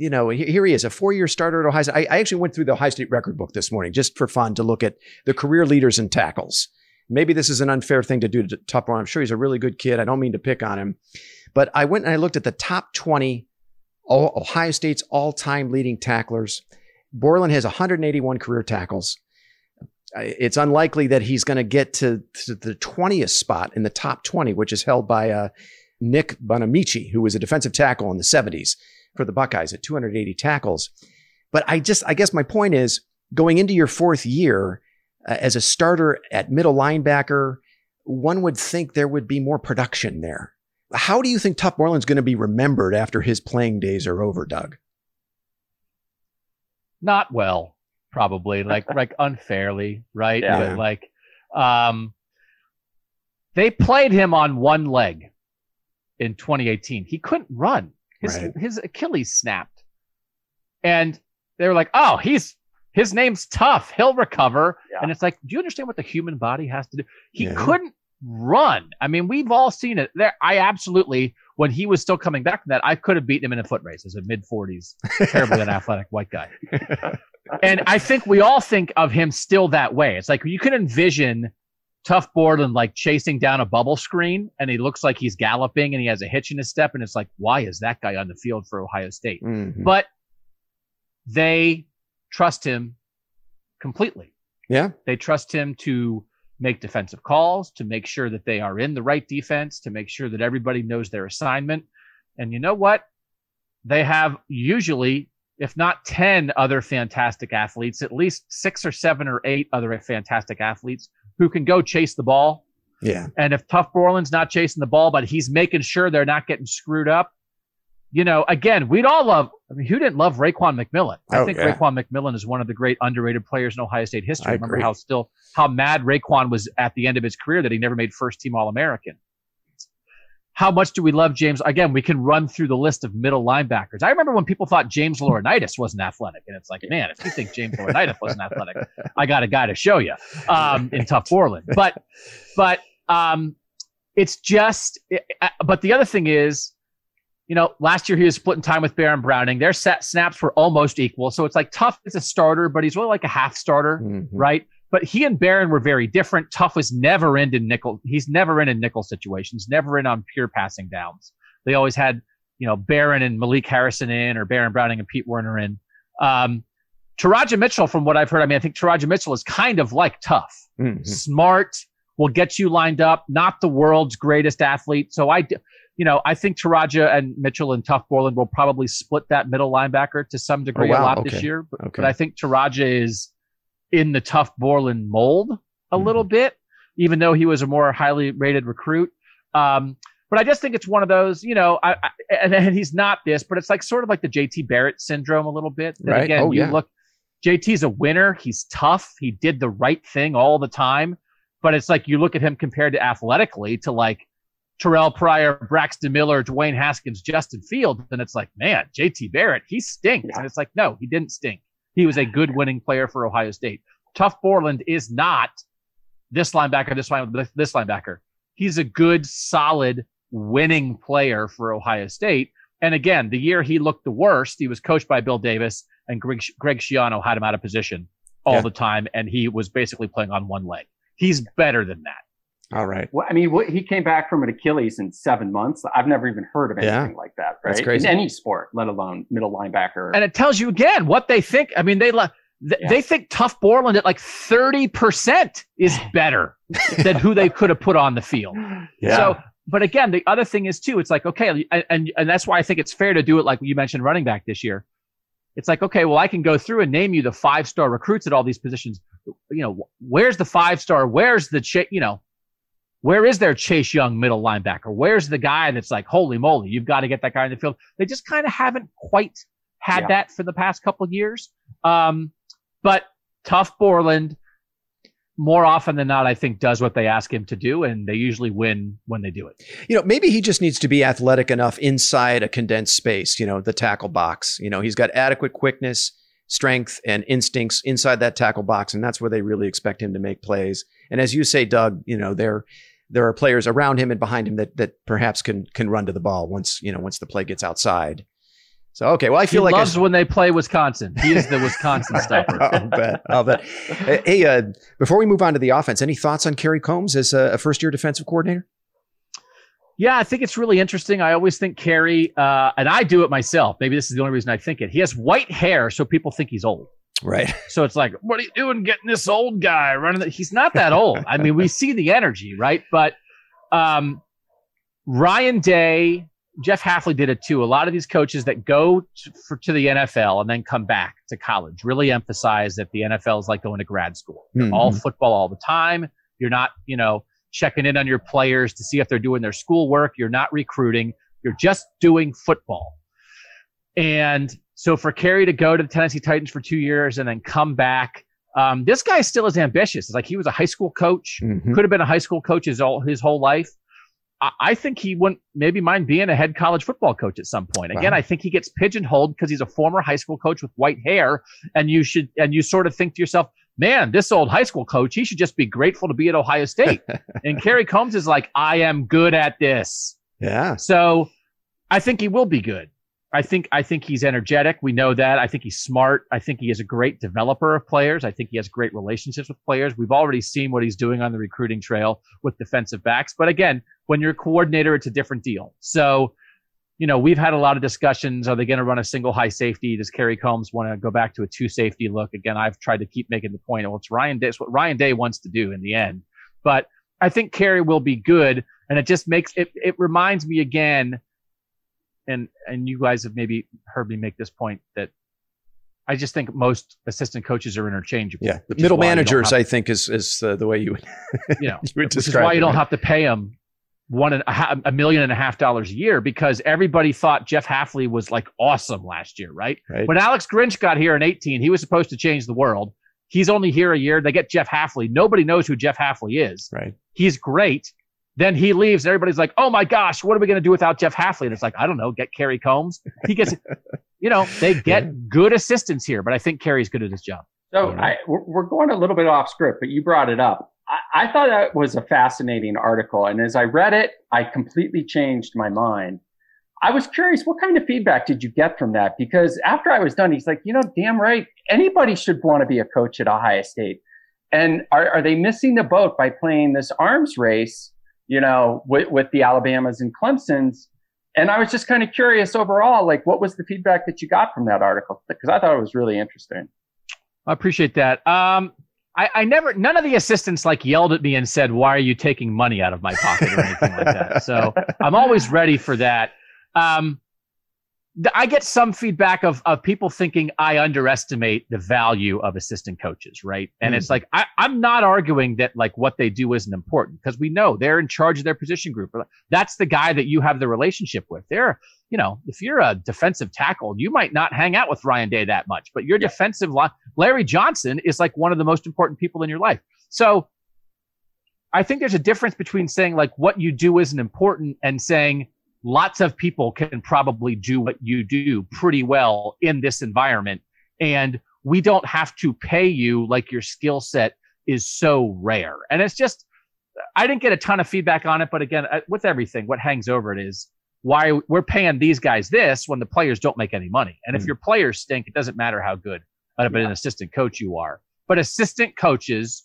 You know, here he is, a four year starter at Ohio State. I, I actually went through the Ohio State record book this morning just for fun to look at the career leaders in tackles. Maybe this is an unfair thing to do to Borland. I'm sure he's a really good kid. I don't mean to pick on him. But I went and I looked at the top 20 Ohio State's all time leading tacklers. Borland has 181 career tackles. It's unlikely that he's going to get to, the 20th spot in the top 20, which is held by uh, Nick Bonamici, who was a defensive tackle in the 70s for the Buckeyes at 280 tackles. But I just, I guess my point is going into your fourth year uh, as a starter at middle linebacker, one would think there would be more production there. How do you think Tuf Borland's going to be remembered after his playing days are over, Doug? Not well, probably like *laughs* like unfairly, right? Yeah. But like, um, they played him on one leg in 2018. He couldn't run. His Right. his Achilles snapped, and they were like, "Oh, he's his name's Tuf. He'll recover." Yeah. And it's like, do you understand what the human body has to do? He Yeah. couldn't run. I mean, we've all seen it. There, I absolutely when he was still coming back from that, I could have beaten him in a foot race as a mid 40s, terribly *laughs* unathletic white guy. And I think we all think of him still that way. It's like you can envision Tuf Borland like chasing down a bubble screen and he looks like he's galloping and he has a hitch in his step. And it's like, why is that guy on the field for Ohio State? Mhm. But they trust him completely. Yeah. They trust him to make defensive calls, to make sure that they are in the right defense, to make sure that everybody knows their assignment. And you know what? They have usually, if not 10 other fantastic athletes, at least six or seven or eight other fantastic athletes who can go chase the ball. Yeah. And if Tuf Borland's not chasing the ball, but he's making sure they're not getting screwed up, you know, again, we'd all love. I mean, who didn't love Raekwon McMillan? I Oh, think yeah. Raekwon McMillan is one of the great underrated players in Ohio State history. I Remember agree. how still how mad Raekwon was at the end of his career that he never made first team All American. How much do we love James? Again, we can run through the list of middle linebackers. I remember when people thought James Laurinaitis wasn't athletic, and it's like, man, if you think James Laurinaitis wasn't athletic, *laughs* I got a guy to show you um, in Tuf Borland. But, but um, it's just. uh, But the other thing is, you know, last year he was splitting time with Baron Browning. Their set snaps were almost equal, so it's like Tuf as a starter, but he's really like a half starter Mhm. right? but he and Baron were very different. Tuf was never in a nickel. He's never in in nickel situations, never in on pure passing downs. They always had, you know, Baron and Malik Harrison in or Baron Browning and Pete Werner in. Um, Teradja Mitchell, from what I've heard, I mean, I think Teradja Mitchell is kind of like Tuf, mm-hmm. smart, will get you lined up, not the world's greatest athlete. So I, you know, I think Teradja and Mitchell and Tuf Borland will probably split that middle linebacker to some degree oh, wow. a lot okay. this year. But, okay. but I think Teradja is in the Tuf Borland mold a mm-hmm. little bit, even though he was a more highly rated recruit. Um, but I just think it's one of those, you know, I, I, and, and, he's not this, but it's like sort of like the JT Barrett syndrome a little bit. That right. Again, oh, you yeah. look, JT's a winner. He's tough. He did the right thing all the time. But it's like you look at him compared to athletically to like Terrell Pryor, Braxton Miller, Dwayne Haskins, Justin Fields, and it's like, man, JT Barrett, he stinks. Yeah. And it's like, no, he didn't stink. He was a good winning player for Ohio State. Tuf Borland is not this linebacker, this linebacker, this linebacker. He's a good, solid, winning player for Ohio State. And again, the year he looked the worst, he was coached by Bill Davis, and Greg, Greg Schiano had him out of position all yeah. the time, and he was basically playing on one leg. He's better than that. All right. Well, I mean, what, he came back from an Achilles in seven months. I've never even heard of anything yeah. like that, right? That's crazy. In any sport, let alone middle linebacker. And it tells you again what they think. I mean, they th- yeah. they think Tuf Borland at like thirty percent is *laughs* better than who they could have put on the field. Yeah. So, but again, the other thing is too. It's like okay, and and that's why I think it's fair to do it like you mentioned, running back this year it's like, okay, well, I can go through and name you the five star recruits at all these positions. You know, where's the five star? Where's the, ch- you know, where is their Chase Young middle linebacker? Where's the guy that's like, holy moly, you've got to get that guy in the field? They just kind of haven't quite had yeah. that for the past couple of years. Um, but Tuf Borland, more often than not, I think does what they ask him to do, and they usually win when they do it. You know, maybe he just needs to be athletic enough inside a condensed space. You know, the tackle box. You know, he's got adequate quickness, strength, and instincts inside that tackle box, and that's where they really expect him to make plays. And as you say, Doug, you know, there there are players around him and behind him that that perhaps can can run to the ball once you know once the play gets outside. So okay, well I feel he like loves I, when they play Wisconsin. He is the Wisconsin *laughs* stopper. I'll bet. I'll bet. Hey, uh, before we move on to the offense, any thoughts on Kerry Combs as a, a first-year defensive coordinator? Yeah, I think it's really interesting. I always think Kerry, uh, and I do it myself. Maybe this is the only reason I think it. He has white hair, so people think he's old. Right. *laughs* So it's like, what are you doing, getting this old guy running? The-? He's not that old. I mean, we see the energy, right? But um, Ryan Day Jeff Hafley did it too. A lot of these coaches that go to, for, to the NFL and then come back to college really emphasize that the NFL is like going to grad school. Mm-hmm. All football all the time. You're not, you know, checking in on your players to see if they're doing their schoolwork. You're not recruiting. You're just doing football. And so for Kerry to go to the Tennessee Titans for two years and then come back, um, this guy still is ambitious. It's like he was a high school coach, mm-hmm. could have been a high school coach his, all, his whole life. I think he wouldn't maybe mind being a head college football coach at some point. Again, wow. I think he gets pigeonholed because he's a former high school coach with white hair, and you should and you sort of think to yourself, man, this old high school coach, he should just be grateful to be at Ohio State. *laughs* and Kerry Combs is like, I am good at this. Yeah. So I think he will be good. I think I think he's energetic. We know that. I think he's smart. I think he is a great developer of players. I think he has great relationships with players. We've already seen what he's doing on the recruiting trail with defensive backs. But again, when you're a coordinator, it's a different deal. So, you know, we've had a lot of discussions. Are they going to run a single high safety? Does Kerry Combs want to go back to a two safety look? Again, I've tried to keep making the point. Well, it's Ryan Day. It's what Ryan Day wants to do in the end. But I think Kerry will be good. And it just makes it, it reminds me again and and you guys have maybe heard me make this point that I just think most assistant coaches are interchangeable. Yeah, the middle managers, I think, is is the, the way you would, *laughs* you know, you which is why you don't have to pay them one and a, a million and a half dollars a year because everybody thought Jeff Hafley was like awesome last year, right? right? When Alex Grinch got here in 18, he was supposed to change the world. He's only here a year. They get Jeff Hafley. Nobody knows who Jeff Hafley is. Right. He's great. Then he leaves, and everybody's like, "Oh my gosh, what are we going to do without Jeff Hafley?" And it's like, I don't know, get Kerry Combs. He gets, *laughs* you know, they get yeah. good assistants here, but I think Kerry's good at his job. So I, we're going a little bit off script, but you brought it up. I, I thought that was a fascinating article, and as I read it, I completely changed my mind. I was curious, what kind of feedback did you get from that? Because after I was done, he's like, you know, damn right, anybody should want to be a coach at Ohio State And are, are they missing the boat by playing this arms race, you know, with, with the Alabamas and Clemson's? And I was just kind of curious overall, like, what was the feedback that you got from that article? Because I thought it was really interesting. I appreciate that. Um, I, I, never, none of the assistants like yelled at me and said, "Why are you taking money out of my pocket?" or anything like that. So I'm always ready for that. Um, I get some feedback of of people thinking I underestimate the value of assistant coaches, right? And mm-hmm. it's like I, I'm not arguing that like what they do isn't important because we know they're in charge of their position group. That's the guy that you have the relationship with. They're, you know, if you're a defensive tackle, you might not hang out with Ryan Day that much, but your yeah. defensive line, Larry Johnson is like one of the most important people in your life. So I think there's a difference between saying like what you do isn't important and saying lots of people can probably do what you do pretty well in this environment. And we don't have to pay you like your skill set is so rare. And it's just, I didn't get a ton of feedback on it. But again, with everything, what hangs over it is why we're paying these guys this when the players don't make any money. And mm. if hmm. your players stink, it doesn't matter how good of yeah. an assistant coach you are. But assistant coaches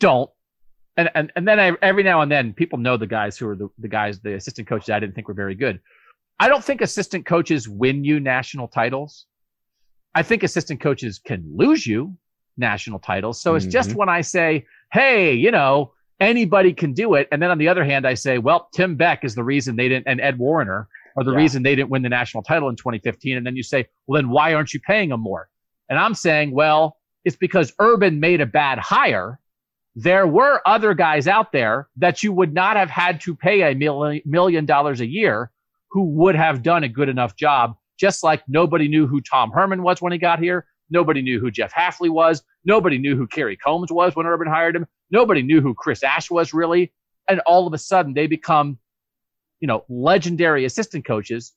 don't and and, and then I, every now and then people know the guys who are the, the guys the assistant coaches I didn't think were very good. I don't think assistant coaches win you national titles. I think assistant coaches can lose you national titles. So it's mm-hmm. just when I say, "Hey, you know, anybody can do it," and then on the other hand, I say, "Well, Tim Beck is the reason they didn't," and Ed Warinner are the yeah. reason they didn't win the national title in 2015. And then you say, "Well, then why aren't you paying them more?" And I'm saying, "Well, it's because Urban made a bad hire." There were other guys out there that you would not have had to pay a million dollars a year who would have done a good enough job. Just like nobody knew who Tom Herman was when he got here. Nobody knew who Jeff Hafley was. Nobody knew who Kerry Combs was when Urban hired him. Nobody knew who Chris Ash was really. And all of a sudden they become, you know, legendary assistant coaches,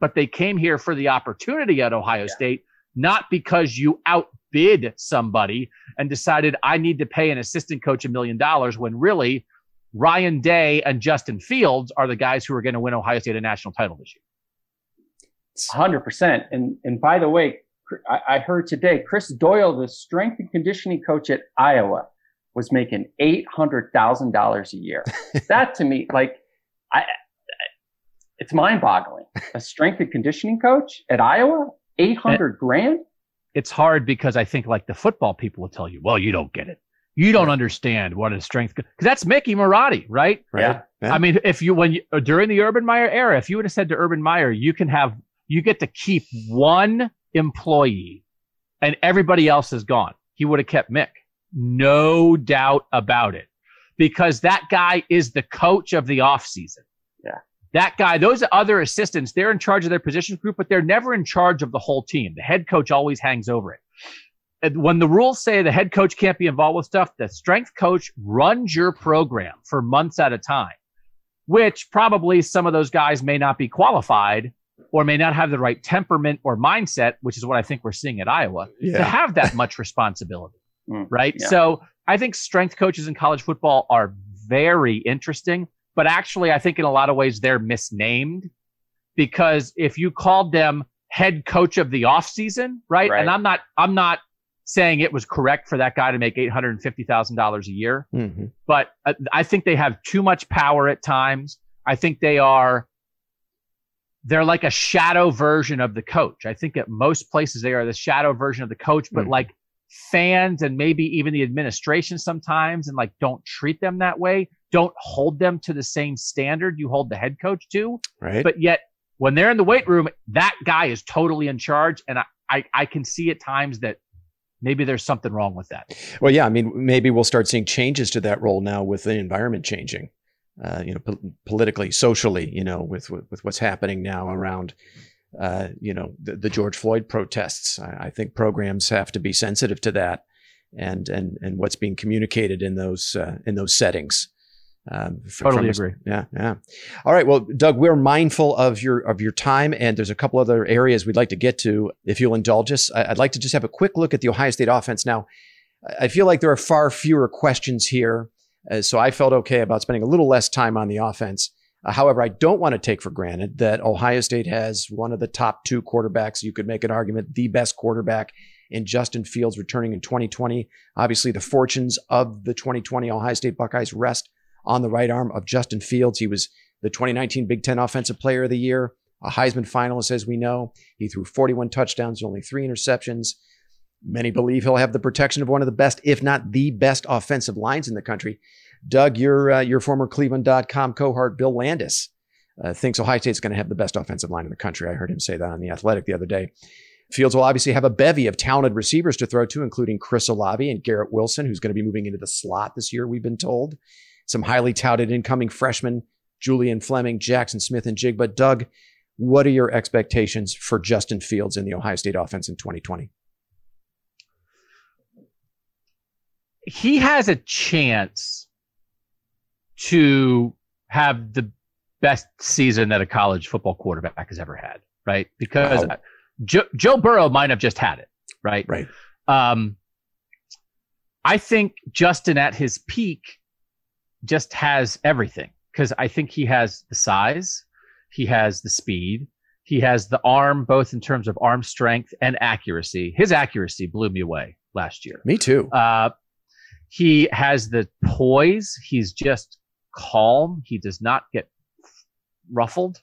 but they came here for the opportunity at Ohio yeah. State, not because you out outbid somebody and decided I need to pay an assistant coach a million dollars when really Ryan Day and Justin Fields are the guys who are going to win Ohio State a national title this year. Hundred percent. And and by the way, I, I heard today Chris Doyle, the strength and conditioning coach at Iowa, was making eight hundred thousand dollars a year. *laughs* that to me, like, I, it's mind boggling. A strength and conditioning coach at Iowa, eight hundred grand it's hard because I think like the football people will tell you, well, you don't get it. You don't understand what a strength because that's Mickey Marotti, right? Yeah. yeah. I mean, if you when you uh, during the Urban Meyer era, if you would have said to Urban Meyer, you can have you get to keep one employee and everybody else is gone, he would have kept Mick. No doubt about it. Because that guy is the coach of the offseason that guy, those other assistants, they're in charge of their position group, but they're never in charge of the whole team. The head coach always hangs over it. And when the rules say the head coach can't be involved with stuff, the strength coach runs your program for months at a time, which probably some of those guys may not be qualified or may not have the right temperament or mindset, which is what I think we're seeing at Iowa, yeah. to have that much responsibility. Mm, right. Yeah. So I think strength coaches in college football are very interesting but actually, I think in a lot of ways they're misnamed because if you called them head coach of the offseason, right? right? And I'm not, I'm not saying it was correct for that guy to make $850,000 a year, mm-hmm. but I think they have too much power at times. I think they are, they're like a shadow version of the coach. I think at most places they are the shadow version of the coach, but mm-hmm. like fans and maybe even the administration sometimes and like don't treat them that way don't hold them to the same standard you hold the head coach to. Right. But yet when they're in the weight room, that guy is totally in charge. And I, I, I can see at times that maybe there's something wrong with that. Well, yeah. I mean, maybe we'll start seeing changes to that role now with the environment changing. Uh, you know, po- politically, socially, you know, with, with, with what's happening now around, uh, you know, the, the, George Floyd protests. I, I, think programs have to be sensitive to that, and and and what's being communicated in those uh, in those settings. Um, totally agree. Yeah, yeah. All right. Well, Doug, we're mindful of your of your time, and there's a couple other areas we'd like to get to. If you'll indulge us, I'd like to just have a quick look at the Ohio State offense. Now, I feel like there are far fewer questions here, uh, so I felt okay about spending a little less time on the offense. Uh, however, I don't want to take for granted that Ohio State has one of the top two quarterbacks. You could make an argument the best quarterback in Justin Fields returning in 2020. Obviously, the fortunes of the 2020 Ohio State Buckeyes rest on the right arm of Justin Fields. He was the 2019 Big Ten Offensive Player of the Year, a Heisman finalist, as we know. He threw 41 touchdowns, only three interceptions. Many believe he'll have the protection of one of the best, if not the best, offensive lines in the country. Doug, your uh, your former Cleveland.com cohort, Bill Landis, uh, thinks Ohio State's going to have the best offensive line in the country. I heard him say that on the Athletic the other day. Fields will obviously have a bevy of talented receivers to throw to, including Chris Olave and Garrett Wilson, who's going to be moving into the slot this year. We've been told some highly touted incoming freshmen, Julian Fleming, Jaxon Smith-Njigba. But Doug, what are your expectations for Justin Fields in the Ohio State offense in 2020? He has a chance to have the best season that a college football quarterback has ever had, right? Because wow. Joe, Joe Burrow might have just had it, right? Right. Um, I think Justin at his peak just has everything because I think he has the size, he has the speed, he has the arm, both in terms of arm strength and accuracy. His accuracy blew me away last year. Me too. Uh, he has the poise. He's just calm. He does not get ruffled.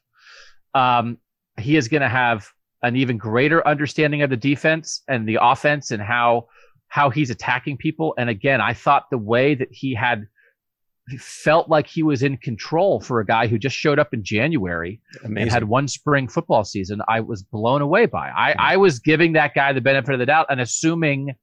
Um, he is going to have an even greater understanding of the defense and the offense and how how he's attacking people. And again, I thought the way that he had felt like he was in control for a guy who just showed up in January Amazing. and had one spring football season. I was blown away by. I. I was giving that guy the benefit of the doubt and assuming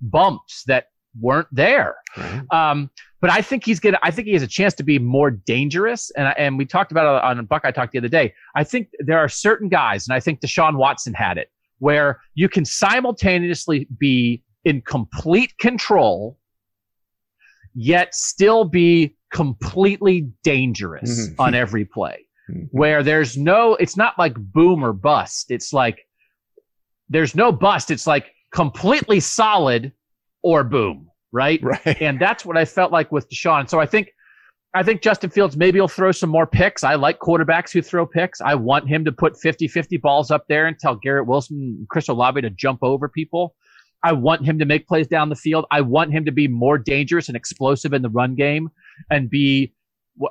bumps that weren't there. Mm-hmm. Um, but I think he's gonna. I think he has a chance to be more dangerous. And and we talked about it on Buckeye Talk the other day. I think there are certain guys, and I think Deshaun Watson had it, where you can simultaneously be in complete control, yet still be completely dangerous mm-hmm. on every play. Mm-hmm. Where there's no, it's not like boom or bust. It's like there's no bust. It's like completely solid or boom, right? Right. And that's what I felt like with Deshaun. So I think I think Justin Fields maybe he'll throw some more picks. I like quarterbacks who throw picks. I want him to put 50-50 balls up there and tell Garrett Wilson and Chris Olave to jump over people. I want him to make plays down the field. I want him to be more dangerous and explosive in the run game and be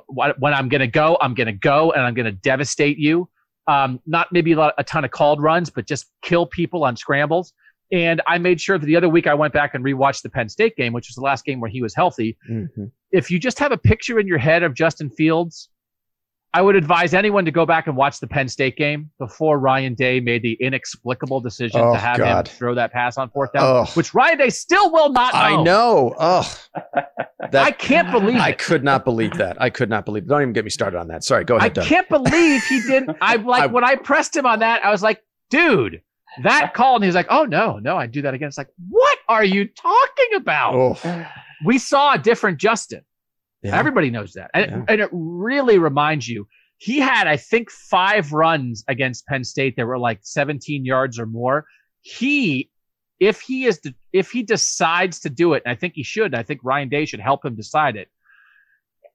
when I'm going to go, I'm going to go and I'm going to devastate you. Um, not maybe a, lot, a ton of called runs, but just kill people on scrambles. And I made sure that the other week I went back and rewatched the Penn State game, which was the last game where he was healthy. Mm-hmm. If you just have a picture in your head of Justin Fields, I would advise anyone to go back and watch the Penn State game before Ryan Day made the inexplicable decision oh, to have God. him throw that pass on fourth down, oh. which Ryan Day still will not know. I know. Oh, that, I can't believe I it. could not believe that. I could not believe. It. Don't even get me started on that. Sorry, go ahead. I Doug. can't believe he didn't. I'm *laughs* like I, when I pressed him on that. I was like, dude that call and he was like, "Oh no, no, I do that again." It's like, what are you talking about? Oh. We saw a different Justin. Yeah. Everybody knows that, and, yeah. and it really reminds you. He had, I think, five runs against Penn State that were like 17 yards or more. He, if he is, if he decides to do it, and I think he should, I think Ryan Day should help him decide it.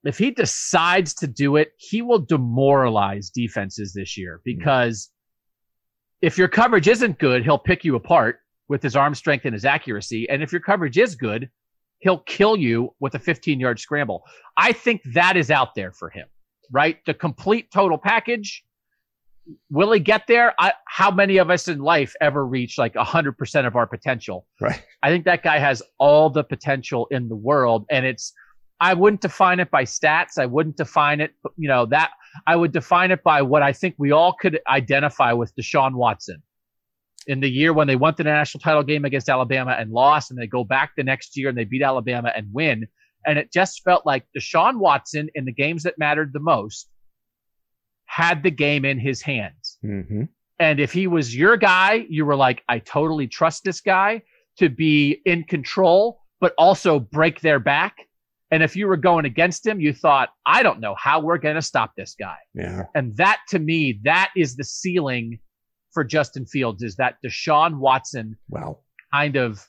If he decides to do it, he will demoralize defenses this year hmm. because if your coverage isn't good, he'll pick you apart with his arm strength and his accuracy. And if your coverage is good, he'll kill you with a 15 yard scramble. I think that is out there for him, right? The complete total package. Will he get there? I, how many of us in life ever reach like 100% of our potential? Right. I think that guy has all the potential in the world. And it's, I wouldn't define it by stats. I wouldn't define it, you know, that I would define it by what I think we all could identify with Deshaun Watson. In the year when they won the national title game against Alabama and lost, and they go back the next year and they beat Alabama and win. And it just felt like Deshaun Watson in the games that mattered the most had the game in his hands. Mm-hmm. And if he was your guy, you were like, I totally trust this guy to be in control, but also break their back and if you were going against him, you thought, I don't know how we're going to stop this guy. Yeah. And that to me, that is the ceiling for Justin Fields is that Deshaun Watson wow. kind of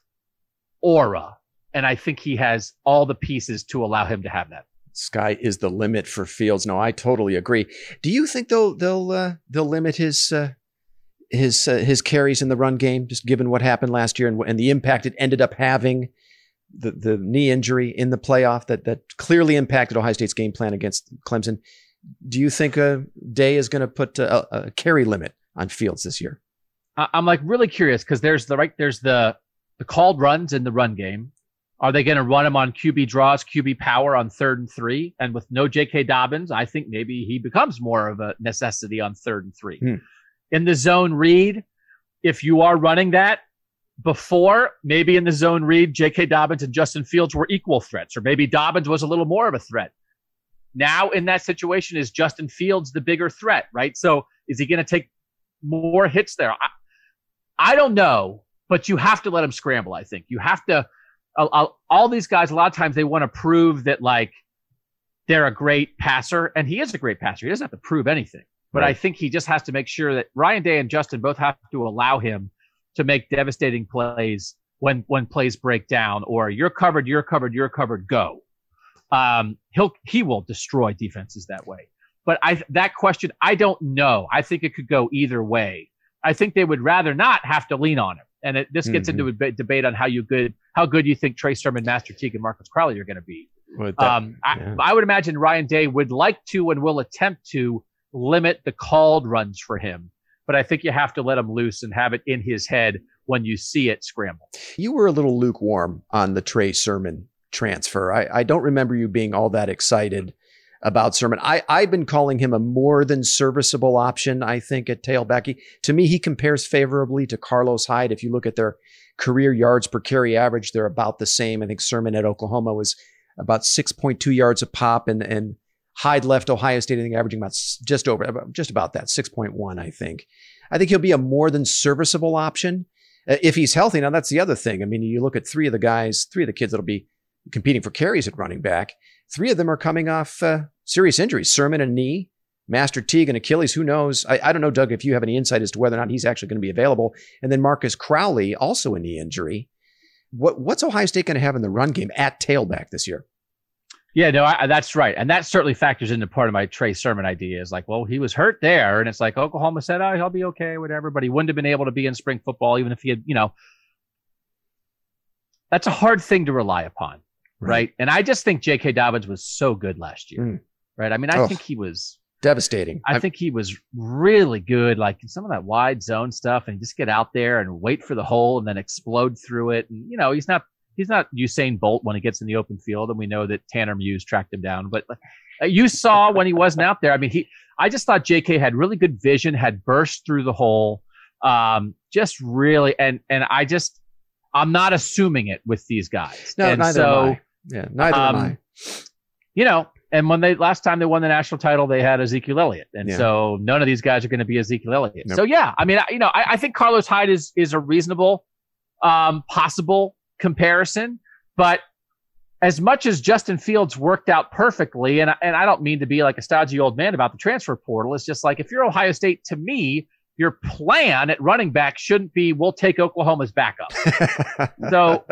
aura. And I think he has all the pieces to allow him to have that. Sky is the limit for Fields. No, I totally agree. Do you think they'll they'll uh, they'll limit his uh, his uh, his carries in the run game, just given what happened last year and, and the impact it ended up having, the the knee injury in the playoff that that clearly impacted Ohio State's game plan against Clemson. Do you think a Day is going to put a, a, carry limit on Fields this year? I'm like really curious because there's the right there's the the called runs in the run game. Are they going to run him on QB draws, QB power on third and three? And with no J.K. Dobbins, I think maybe he becomes more of a necessity on third and three. Hmm. In the zone read, if you are running that before, maybe in the zone read, J.K. Dobbins and Justin Fields were equal threats, or maybe Dobbins was a little more of a threat. Now, in that situation, is Justin Fields the bigger threat, right? So is he going to take more hits there? I, I don't know, but you have to let him scramble, I think. You have to I'll, all these guys, a lot of times they want to prove that like they're a great passer, and he is a great passer. He doesn't have to prove anything, but right. I think he just has to make sure that Ryan Day and Justin both have to allow him to make devastating plays when when plays break down, or you're covered, you're covered, you're covered, go. Um, he'll he will destroy defenses that way. But I that question, I don't know. I think it could go either way. I think they would rather not have to lean on him and it, this gets mm-hmm. into a debate on how you good how good you think Trey Sermon, Master Teague, and Marcus Crowley are going to be. That, um, yeah. I, I, would imagine Ryan Day would like to and will attempt to limit the called runs for him, but I think you have to let him loose and have it in his head when you see it scramble. You were a little lukewarm on the Trey Sermon transfer. I, I don't remember you being all that excited about Sermon. I, I've been calling him a more than serviceable option, I think, at tailback. to me, he compares favorably to Carlos Hyde. If you look at their career yards per carry average, they're about the same. I think Sermon at Oklahoma was about 6.2 yards a pop, and, and Hyde left Ohio State, I think, averaging about just over, just about that, 6.1, I think. I think he'll be a more than serviceable option uh, if he's healthy. Now, that's the other thing. I mean, you look at three of the guys, three of the kids that'll be competing for carries at running back. Three of them are coming off uh, serious injuries. Sermon and knee, Master Teague and Achilles. Who knows? I, I, don't know, Doug, if you have any insight as to whether or not he's actually going to be available. And then Marcus Crowley, also a knee injury. What, what's Ohio State going to have in the run game at tailback this year? Yeah, no, I, that's right, and that certainly factors into part of my Trey Sermon idea. Is like, well, he was hurt there, and it's like Oklahoma said, oh, he'll be okay, whatever. But he wouldn't have been able to be in spring football, even if he had, you know. That's a hard thing to rely upon, right? right? And I just think J.K. Dobbins was so good last year. Mm right? I mean, I oh, think he was devastating. I, I think he was really good, like some of that wide zone stuff, and just get out there and wait for the hole and then explode through it. And you know, he's not he's not Usain Bolt when he gets in the open field, and we know that Tanner Muse tracked him down. But uh, you saw when he wasn't out there. I mean, he. I just thought J.K. had really good vision, had burst through the hole, um, just really, and and I just I'm not assuming it with these guys. No, and neither so, am I. Yeah, neither um, am I. You know, and when they last time they won the national title, they had Ezekiel Elliott, and yeah. so none of these guys are going to be Ezekiel Elliott. Nope. So yeah, I mean, I, you know, I, I, think Carlos Hyde is is a reasonable, um, possible comparison, but as much as Justin Fields worked out perfectly, and and I don't mean to be like a stodgy old man about the transfer portal. It's just like if you're Ohio State, to me, your plan at running back shouldn't be we'll take Oklahoma's backup. *laughs* so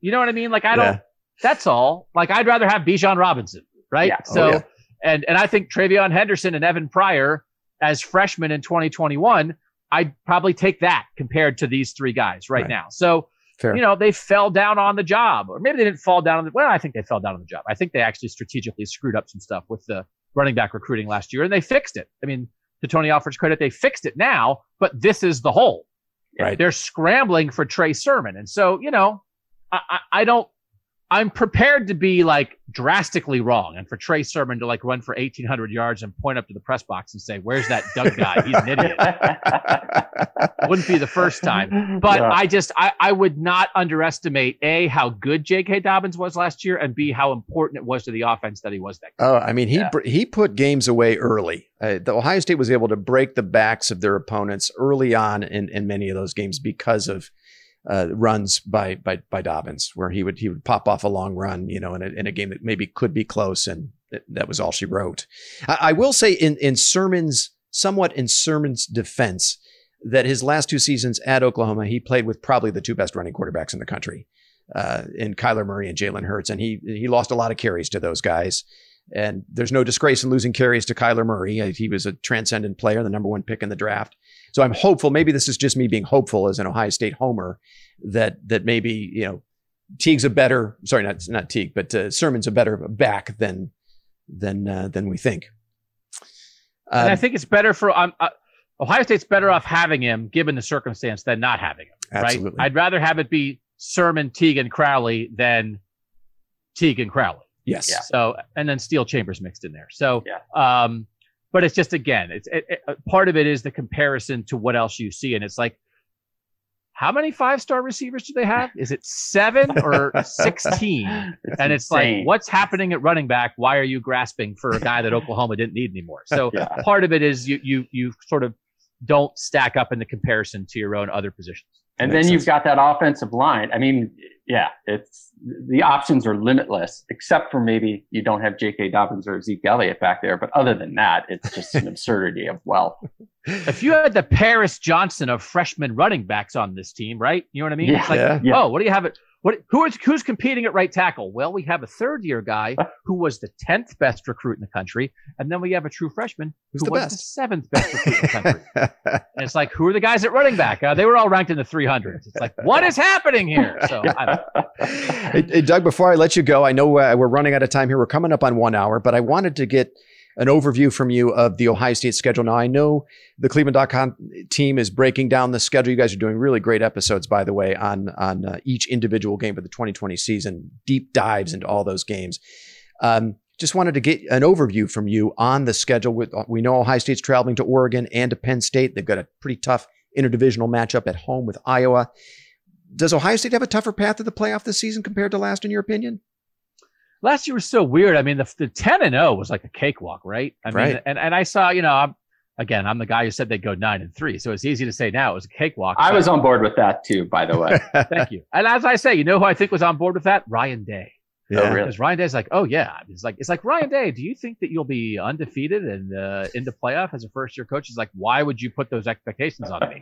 you know what I mean? Like I don't. Yeah. That's all. Like I'd rather have Bijan Robinson right? Yeah. So, oh, yeah. and and I think TreVeyon Henderson and Evan Pryor as freshmen in 2021, I'd probably take that compared to these three guys right, right. now. So, Fair. you know, they fell down on the job, or maybe they didn't fall down on the. Well, I think they fell down on the job. I think they actually strategically screwed up some stuff with the running back recruiting last year, and they fixed it. I mean, to Tony Alford's credit, they fixed it now, but this is the hole. Right. They're scrambling for Trey Sermon, and so you know, I, I, I don't I'm prepared to be like drastically wrong and for Trey Sermon to like run for 1800 yards and point up to the press box and say, where's that Doug guy? He's an idiot. *laughs* Wouldn't be the first time, but yeah. I just, I, I would not underestimate a, how good J.K. Dobbins was last year and B, how important it was to the offense that he was that. Oh, I mean, he, yeah. he put games away early. Uh, the Ohio State was able to break the backs of their opponents early on in, in many of those games because of uh, runs by by by Dobbins, where he would he would pop off a long run, you know, in a, in a game that maybe could be close, and that was all she wrote. I, I will say in in Sermon's somewhat in Sermon's defense that his last two seasons at Oklahoma, he played with probably the two best running quarterbacks in the country, uh, in Kyler Murray and Jalen Hurts, and he he lost a lot of carries to those guys. And there's no disgrace in losing carries to Kyler Murray. He was a transcendent player, the number one pick in the draft. So I'm hopeful. Maybe this is just me being hopeful as an Ohio State homer that that maybe you know Teague's a better sorry not not Teague but uh, Sermon's a better back than than uh, than we think. Um, and I um, think it's better for um, uh, Ohio State's better off having him given the circumstance than not having him. Absolutely. Right? I'd rather have it be Sermon, Teague, and Crowley than Teague and Crowley. Yes. Yeah. So and then Steele Chambers mixed in there. So yeah. um, but it's just again, it's it, it, part of it is the comparison to what else you see, and it's like, how many five star receivers do they have? Is it seven or *laughs* sixteen? and it's insane. like, what's happening at running back? Why are you grasping for a guy that Oklahoma didn't need anymore? So *laughs* yeah. part of it is you you you sort of don't stack up in the comparison to your own other positions. And then sense. you've got that offensive line. I mean, yeah, it's the options are limitless, except for maybe you don't have J.K. Dobbins or Zeke Elliott back there. But other than that, it's just an *laughs* absurdity of wealth. If you had the Paris Johnson of freshman running backs on this team, right? You know what I mean? Yeah, it's like, yeah, yeah. oh, what do you have it? What who is who's competing at right tackle? Well, we have a third year guy who was the tenth best recruit in the country, and then we have a true freshman who's who the was best? the seventh best recruit in the country. *laughs* and it's like, who are the guys at running back? Uh, they were all ranked in the 300s. It's like, what is happening here? So, *laughs* hey, hey, Doug, before I let you go, I know uh, we're running out of time here. We're coming up on one hour, but I wanted to get an overview from you of the Ohio State schedule. Now, I know the Cleveland.com team is breaking down the schedule. You guys are doing really great episodes, by the way, on, on uh, each individual game of the 2020 season, deep dives into all those games. Um, just wanted to get an overview from you on the schedule. With we know Ohio State's traveling to Oregon and to Penn State. They've got a pretty tough interdivisional matchup at home with Iowa. Does Ohio State have a tougher path to the playoff this season compared to last, in your opinion? Last year was so weird. I mean, the, the 10 and 0 was like a cakewalk, right? I right. mean, and, and I saw, you know, I'm, again, I'm the guy who said they'd go nine and three. So it's easy to say now it was a cakewalk. I was on board with that too, by the way. *laughs* Thank you. And as I say, you know who I think was on board with that? Ryan Day. Yeah. Oh, really? Because Ryan Day's like, oh yeah, it's like it's like Ryan Day. Do you think that you'll be undefeated and uh, in the playoff as a first year coach? He's like, why would you put those expectations on me?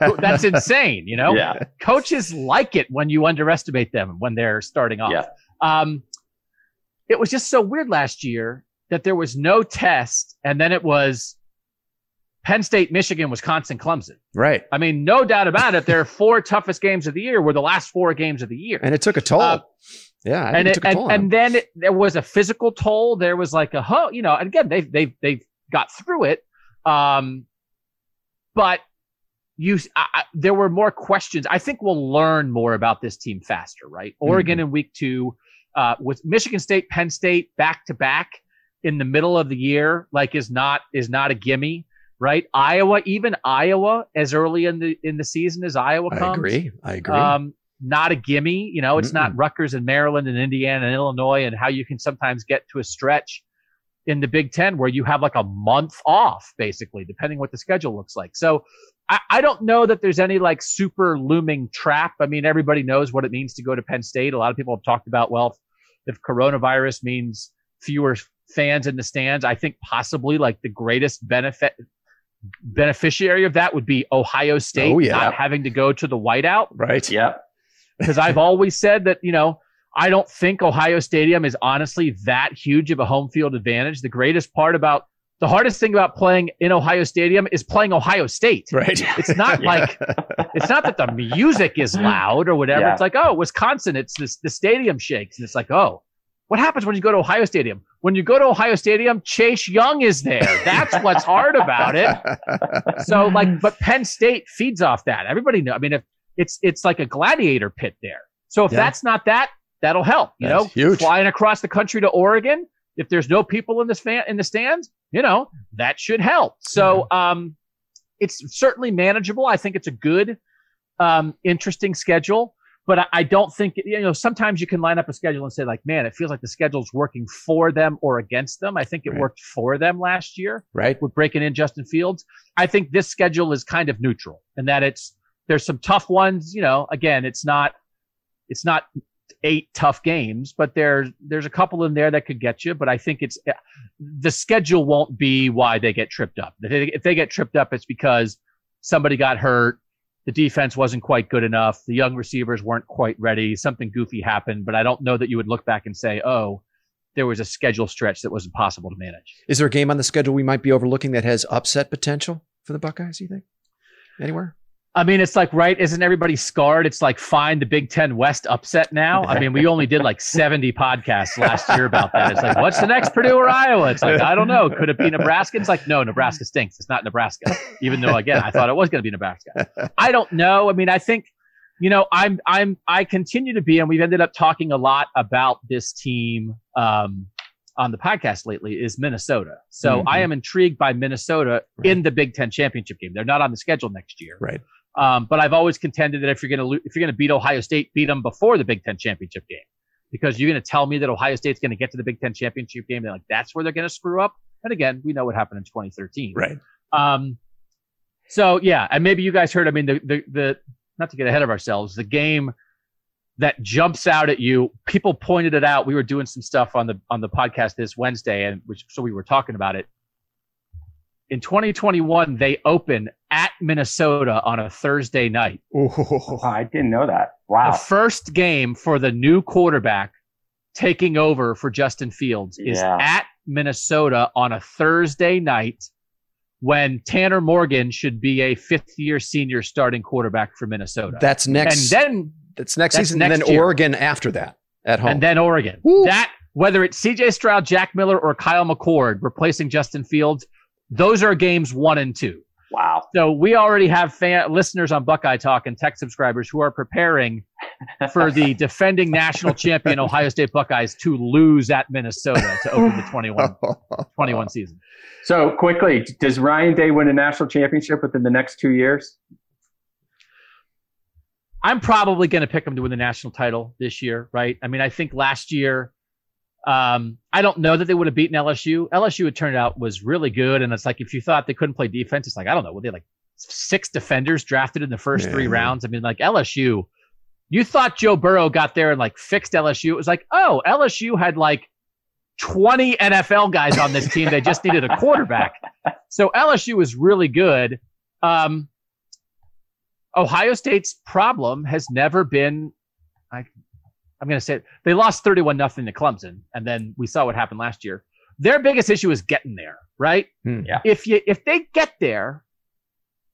*laughs* That's insane. You know, yeah. coaches like it when you underestimate them when they're starting off. Yeah. Um, it was just so weird last year that there was no test and then it was Penn State, Michigan, Wisconsin, Clemson. Right. I mean, no doubt about it. Their four *laughs* toughest games of the year were the last four games of the year. And it took a toll. Uh, yeah. and, it, it and, and then it, there was a physical toll. There was like a, ho, you know, and again, they've, they've, they've got through it. Um, but you, I, I, there were more questions. I think we'll learn more about this team faster, right? Oregon mm-hmm. in week two, uh, with Michigan State, Penn State back to back in the middle of the year, like is not is not a gimme, right? Iowa, even Iowa, as early in the in the season as Iowa comes. I agree. I agree. Um, not a gimme. You know, it's Mm-mm. not Rutgers and Maryland and Indiana and Illinois and how you can sometimes get to a stretch in the Big Ten where you have like a month off, basically, depending what the schedule looks like. So I, I don't know that there's any like super looming trap. I mean, everybody knows what it means to go to Penn State. A lot of people have talked about, well, if coronavirus means fewer fans in the stands, I think possibly like the greatest benefit beneficiary of that would be Ohio State oh, yeah. not having to go to the whiteout. Right. Yeah. Because I've always said that, you know, I don't think Ohio Stadium is honestly that huge of a home field advantage. The greatest part about the hardest thing about playing in Ohio Stadium is playing Ohio State. Right. It's not *laughs* yeah. like it's not that the music is loud or whatever. Yeah. It's like, oh, Wisconsin, it's this the stadium shakes. And it's like, oh, what happens when you go to Ohio Stadium? When you go to Ohio Stadium, Chase Young is there. That's what's hard about it. *laughs* So like, but Penn State feeds off that. Everybody know. I mean, if it's it's like a gladiator pit there. So if yeah. that's not that, that'll help. You that's know, huge. flying across the country to Oregon. If there's no people in this fan in the stands, you know, that should help. So, um, it's certainly manageable. I think it's a good, um, interesting schedule, but I, I, don't think, you know, sometimes you can line up a schedule and say like, man, it feels like the schedule's working for them or against them. I think it right. worked for them last year. Right. With breaking in Justin Fields. I think this schedule is kind of neutral and that it's, there's some tough ones, you know, again, it's not, it's not eight tough games, but there's there's a couple in there that could get you. But I think it's eh, the schedule won't be why they get tripped up. If they get tripped up, it's because somebody got hurt, the defense wasn't quite good enough, the young receivers weren't quite ready, something goofy happened. But I don't know that you would look back and say, oh, there was a schedule stretch that was impossible to manage. Is there a game on the schedule we might be overlooking that has upset potential for the Buckeyes? You think anywhere? I mean, it's like, right? Isn't everybody scarred? It's like, find the Big Ten West upset now. I mean, we only did like 70 podcasts last year about that. It's like, what's the next Purdue or Iowa? It's like, I don't know. Could it be Nebraska? It's like, no, Nebraska stinks. It's not Nebraska. Even though, again, I thought it was going to be Nebraska. I don't know. I mean, I think, you know, I'm, I'm, I continue to be, and we've ended up talking a lot about this team um, on the podcast lately, is Minnesota. So Mhm. I am intrigued by Minnesota Right. in the Big Ten championship game. They're not on the schedule next year. Right. Um, but I've always contended that if you're going to if you're going to beat Ohio State, beat them before the Big Ten championship game, because you're going to tell me that Ohio State's going to get to the Big Ten championship game, and like that's where they're going to screw up. And again, we know what happened in 2013. Right. Um, so yeah, and maybe you guys heard. I mean, the the the not to get ahead of ourselves, the game that jumps out at you. People pointed it out. We were doing some stuff on the on the podcast this Wednesday, and which so we were talking about it. In 2021, they open at Minnesota on a Thursday night. Oh, I didn't know that. Wow. The first game for the new quarterback taking over for Justin Fields is Yeah. at Minnesota on a Thursday night when Tanner Morgan should be a fifth year senior starting quarterback for Minnesota. That's next. and then that's next that's season. next and then year. Oregon after that at home. and then Oregon. Woo. That whether it's CJ Stroud, Jack Miller, or Kyle McCord replacing Justin Fields, those are games one and two. wow. So we already have fan, listeners on Buckeye Talk and tech subscribers who are preparing for the *laughs* defending national champion Ohio State Buckeyes to lose at Minnesota to open the 21, *laughs* 21 season. So quickly, does Ryan Day win a national championship within the next two years? I'm probably going to pick him to win the national title this year, right? I mean, I think last year, um, I don't know that they would have beaten LSU. LSU, it turned out, was really good. And it's like, if you thought they couldn't play defense, it's like, I don't know, were they like six defenders drafted in the first three Yeah. rounds? I mean, like LSU, you thought Joe Burrow got there and like fixed LSU. It was like, oh, LSU had like 20 NFL guys on this team. They just needed a quarterback. So LSU was really good. Um, Ohio State's problem has never been, I, I'm going to say it, they lost 31 nothing to Clemson, and then we saw what happened last year. Their biggest issue is getting there, right? Hmm. Yeah. If you if they get there,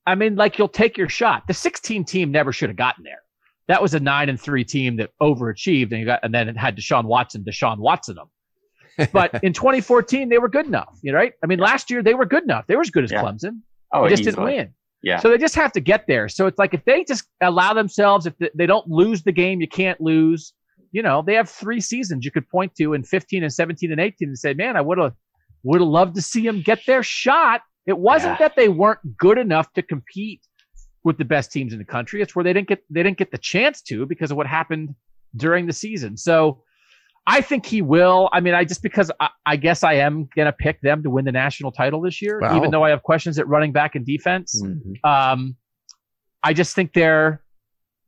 I mean, like you'll take your shot. The 16 team never should have gotten there. That was a nine and three team that overachieved, and you got and then it had Deshaun Watson, Deshaun Watson them. *laughs* But in 2014, they were good enough, you know, right? I mean, last year they were good enough. They were as good as Yeah. Clemson. Oh, they just easily. didn't win. Yeah. So they just have to get there. So it's like if they just allow themselves, if they don't lose the game, you can't lose. You know, they have three seasons you could point to in 15 and 17 and 18 and say, man, I would have would have loved to see them get their shot. It wasn't Yeah. that they weren't good enough to compete with the best teams in the country. It's where they didn't get they didn't get the chance to because of what happened during the season. So I think he will. I mean, I just because I, I guess I am gonna pick them to win the national title this year, Wow. even though I have questions at running back and defense. Mhm. Um, I just think they're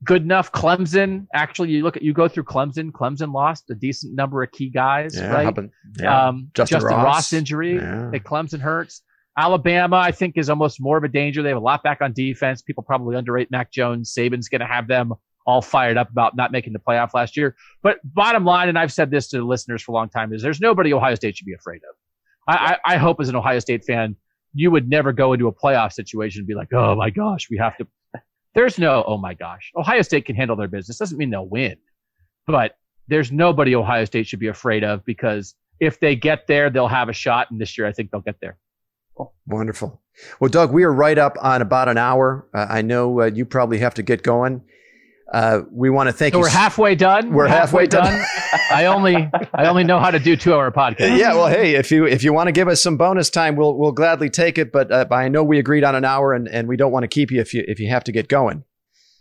good enough. Clemson, actually, you look at you go through Clemson. Clemson lost a decent number of key guys, Yeah, right? about- yeah. Um, Justin Justin, Ross. Ross. injury Yeah. Clemson hurts. Alabama, I think, is almost more of a danger. They have a lot back on defense. People probably underrate Mac Jones. Saban's going to have them all fired up about not making the playoff last year. But bottom line, and I've said this to the listeners for a long time, is there's nobody Ohio State should be afraid of. I, I, I hope as an Ohio State fan, you would never go into a playoff situation and be like, oh my gosh, we have to. There's no, oh my gosh. Ohio State can handle their business. Doesn't mean they'll win, but there's nobody Ohio State should be afraid of because if they get there, they'll have a shot. And this year, I think they'll get there. Wonderful. Well, Doug, we are right up on about an hour. Uh, I know uh, you probably have to get going. Uh, we want to thank So you. we're halfway done. We're halfway done. I only I only know how to do two hour podcast. yeah, well, hey, if you if you want to give us some bonus time, we'll we'll gladly take it. But uh, I know we agreed on an hour, and, and we don't want to keep you if you if you have to get going.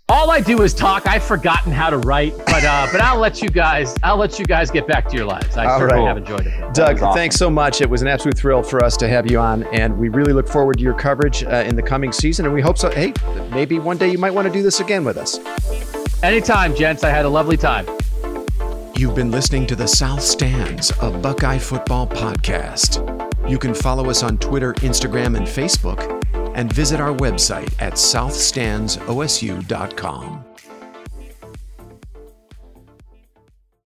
All I do is talk. I've forgotten how to write, but uh, but I'll let you guys I'll let you guys get back to your lives. I All certainly right. have enjoyed it. Doug, awesome. thanks so much. It was an absolute thrill for us to have you on, and we really look forward to your coverage uh, in the coming season. And we hope so. Hey, maybe one day you might want to do this again with us. Anytime, gents. I had a lovely time. You've been listening to the South Stands, a Buckeye football podcast. You can follow us on Twitter, Instagram, and Facebook, and visit our website at southstandsosu.com.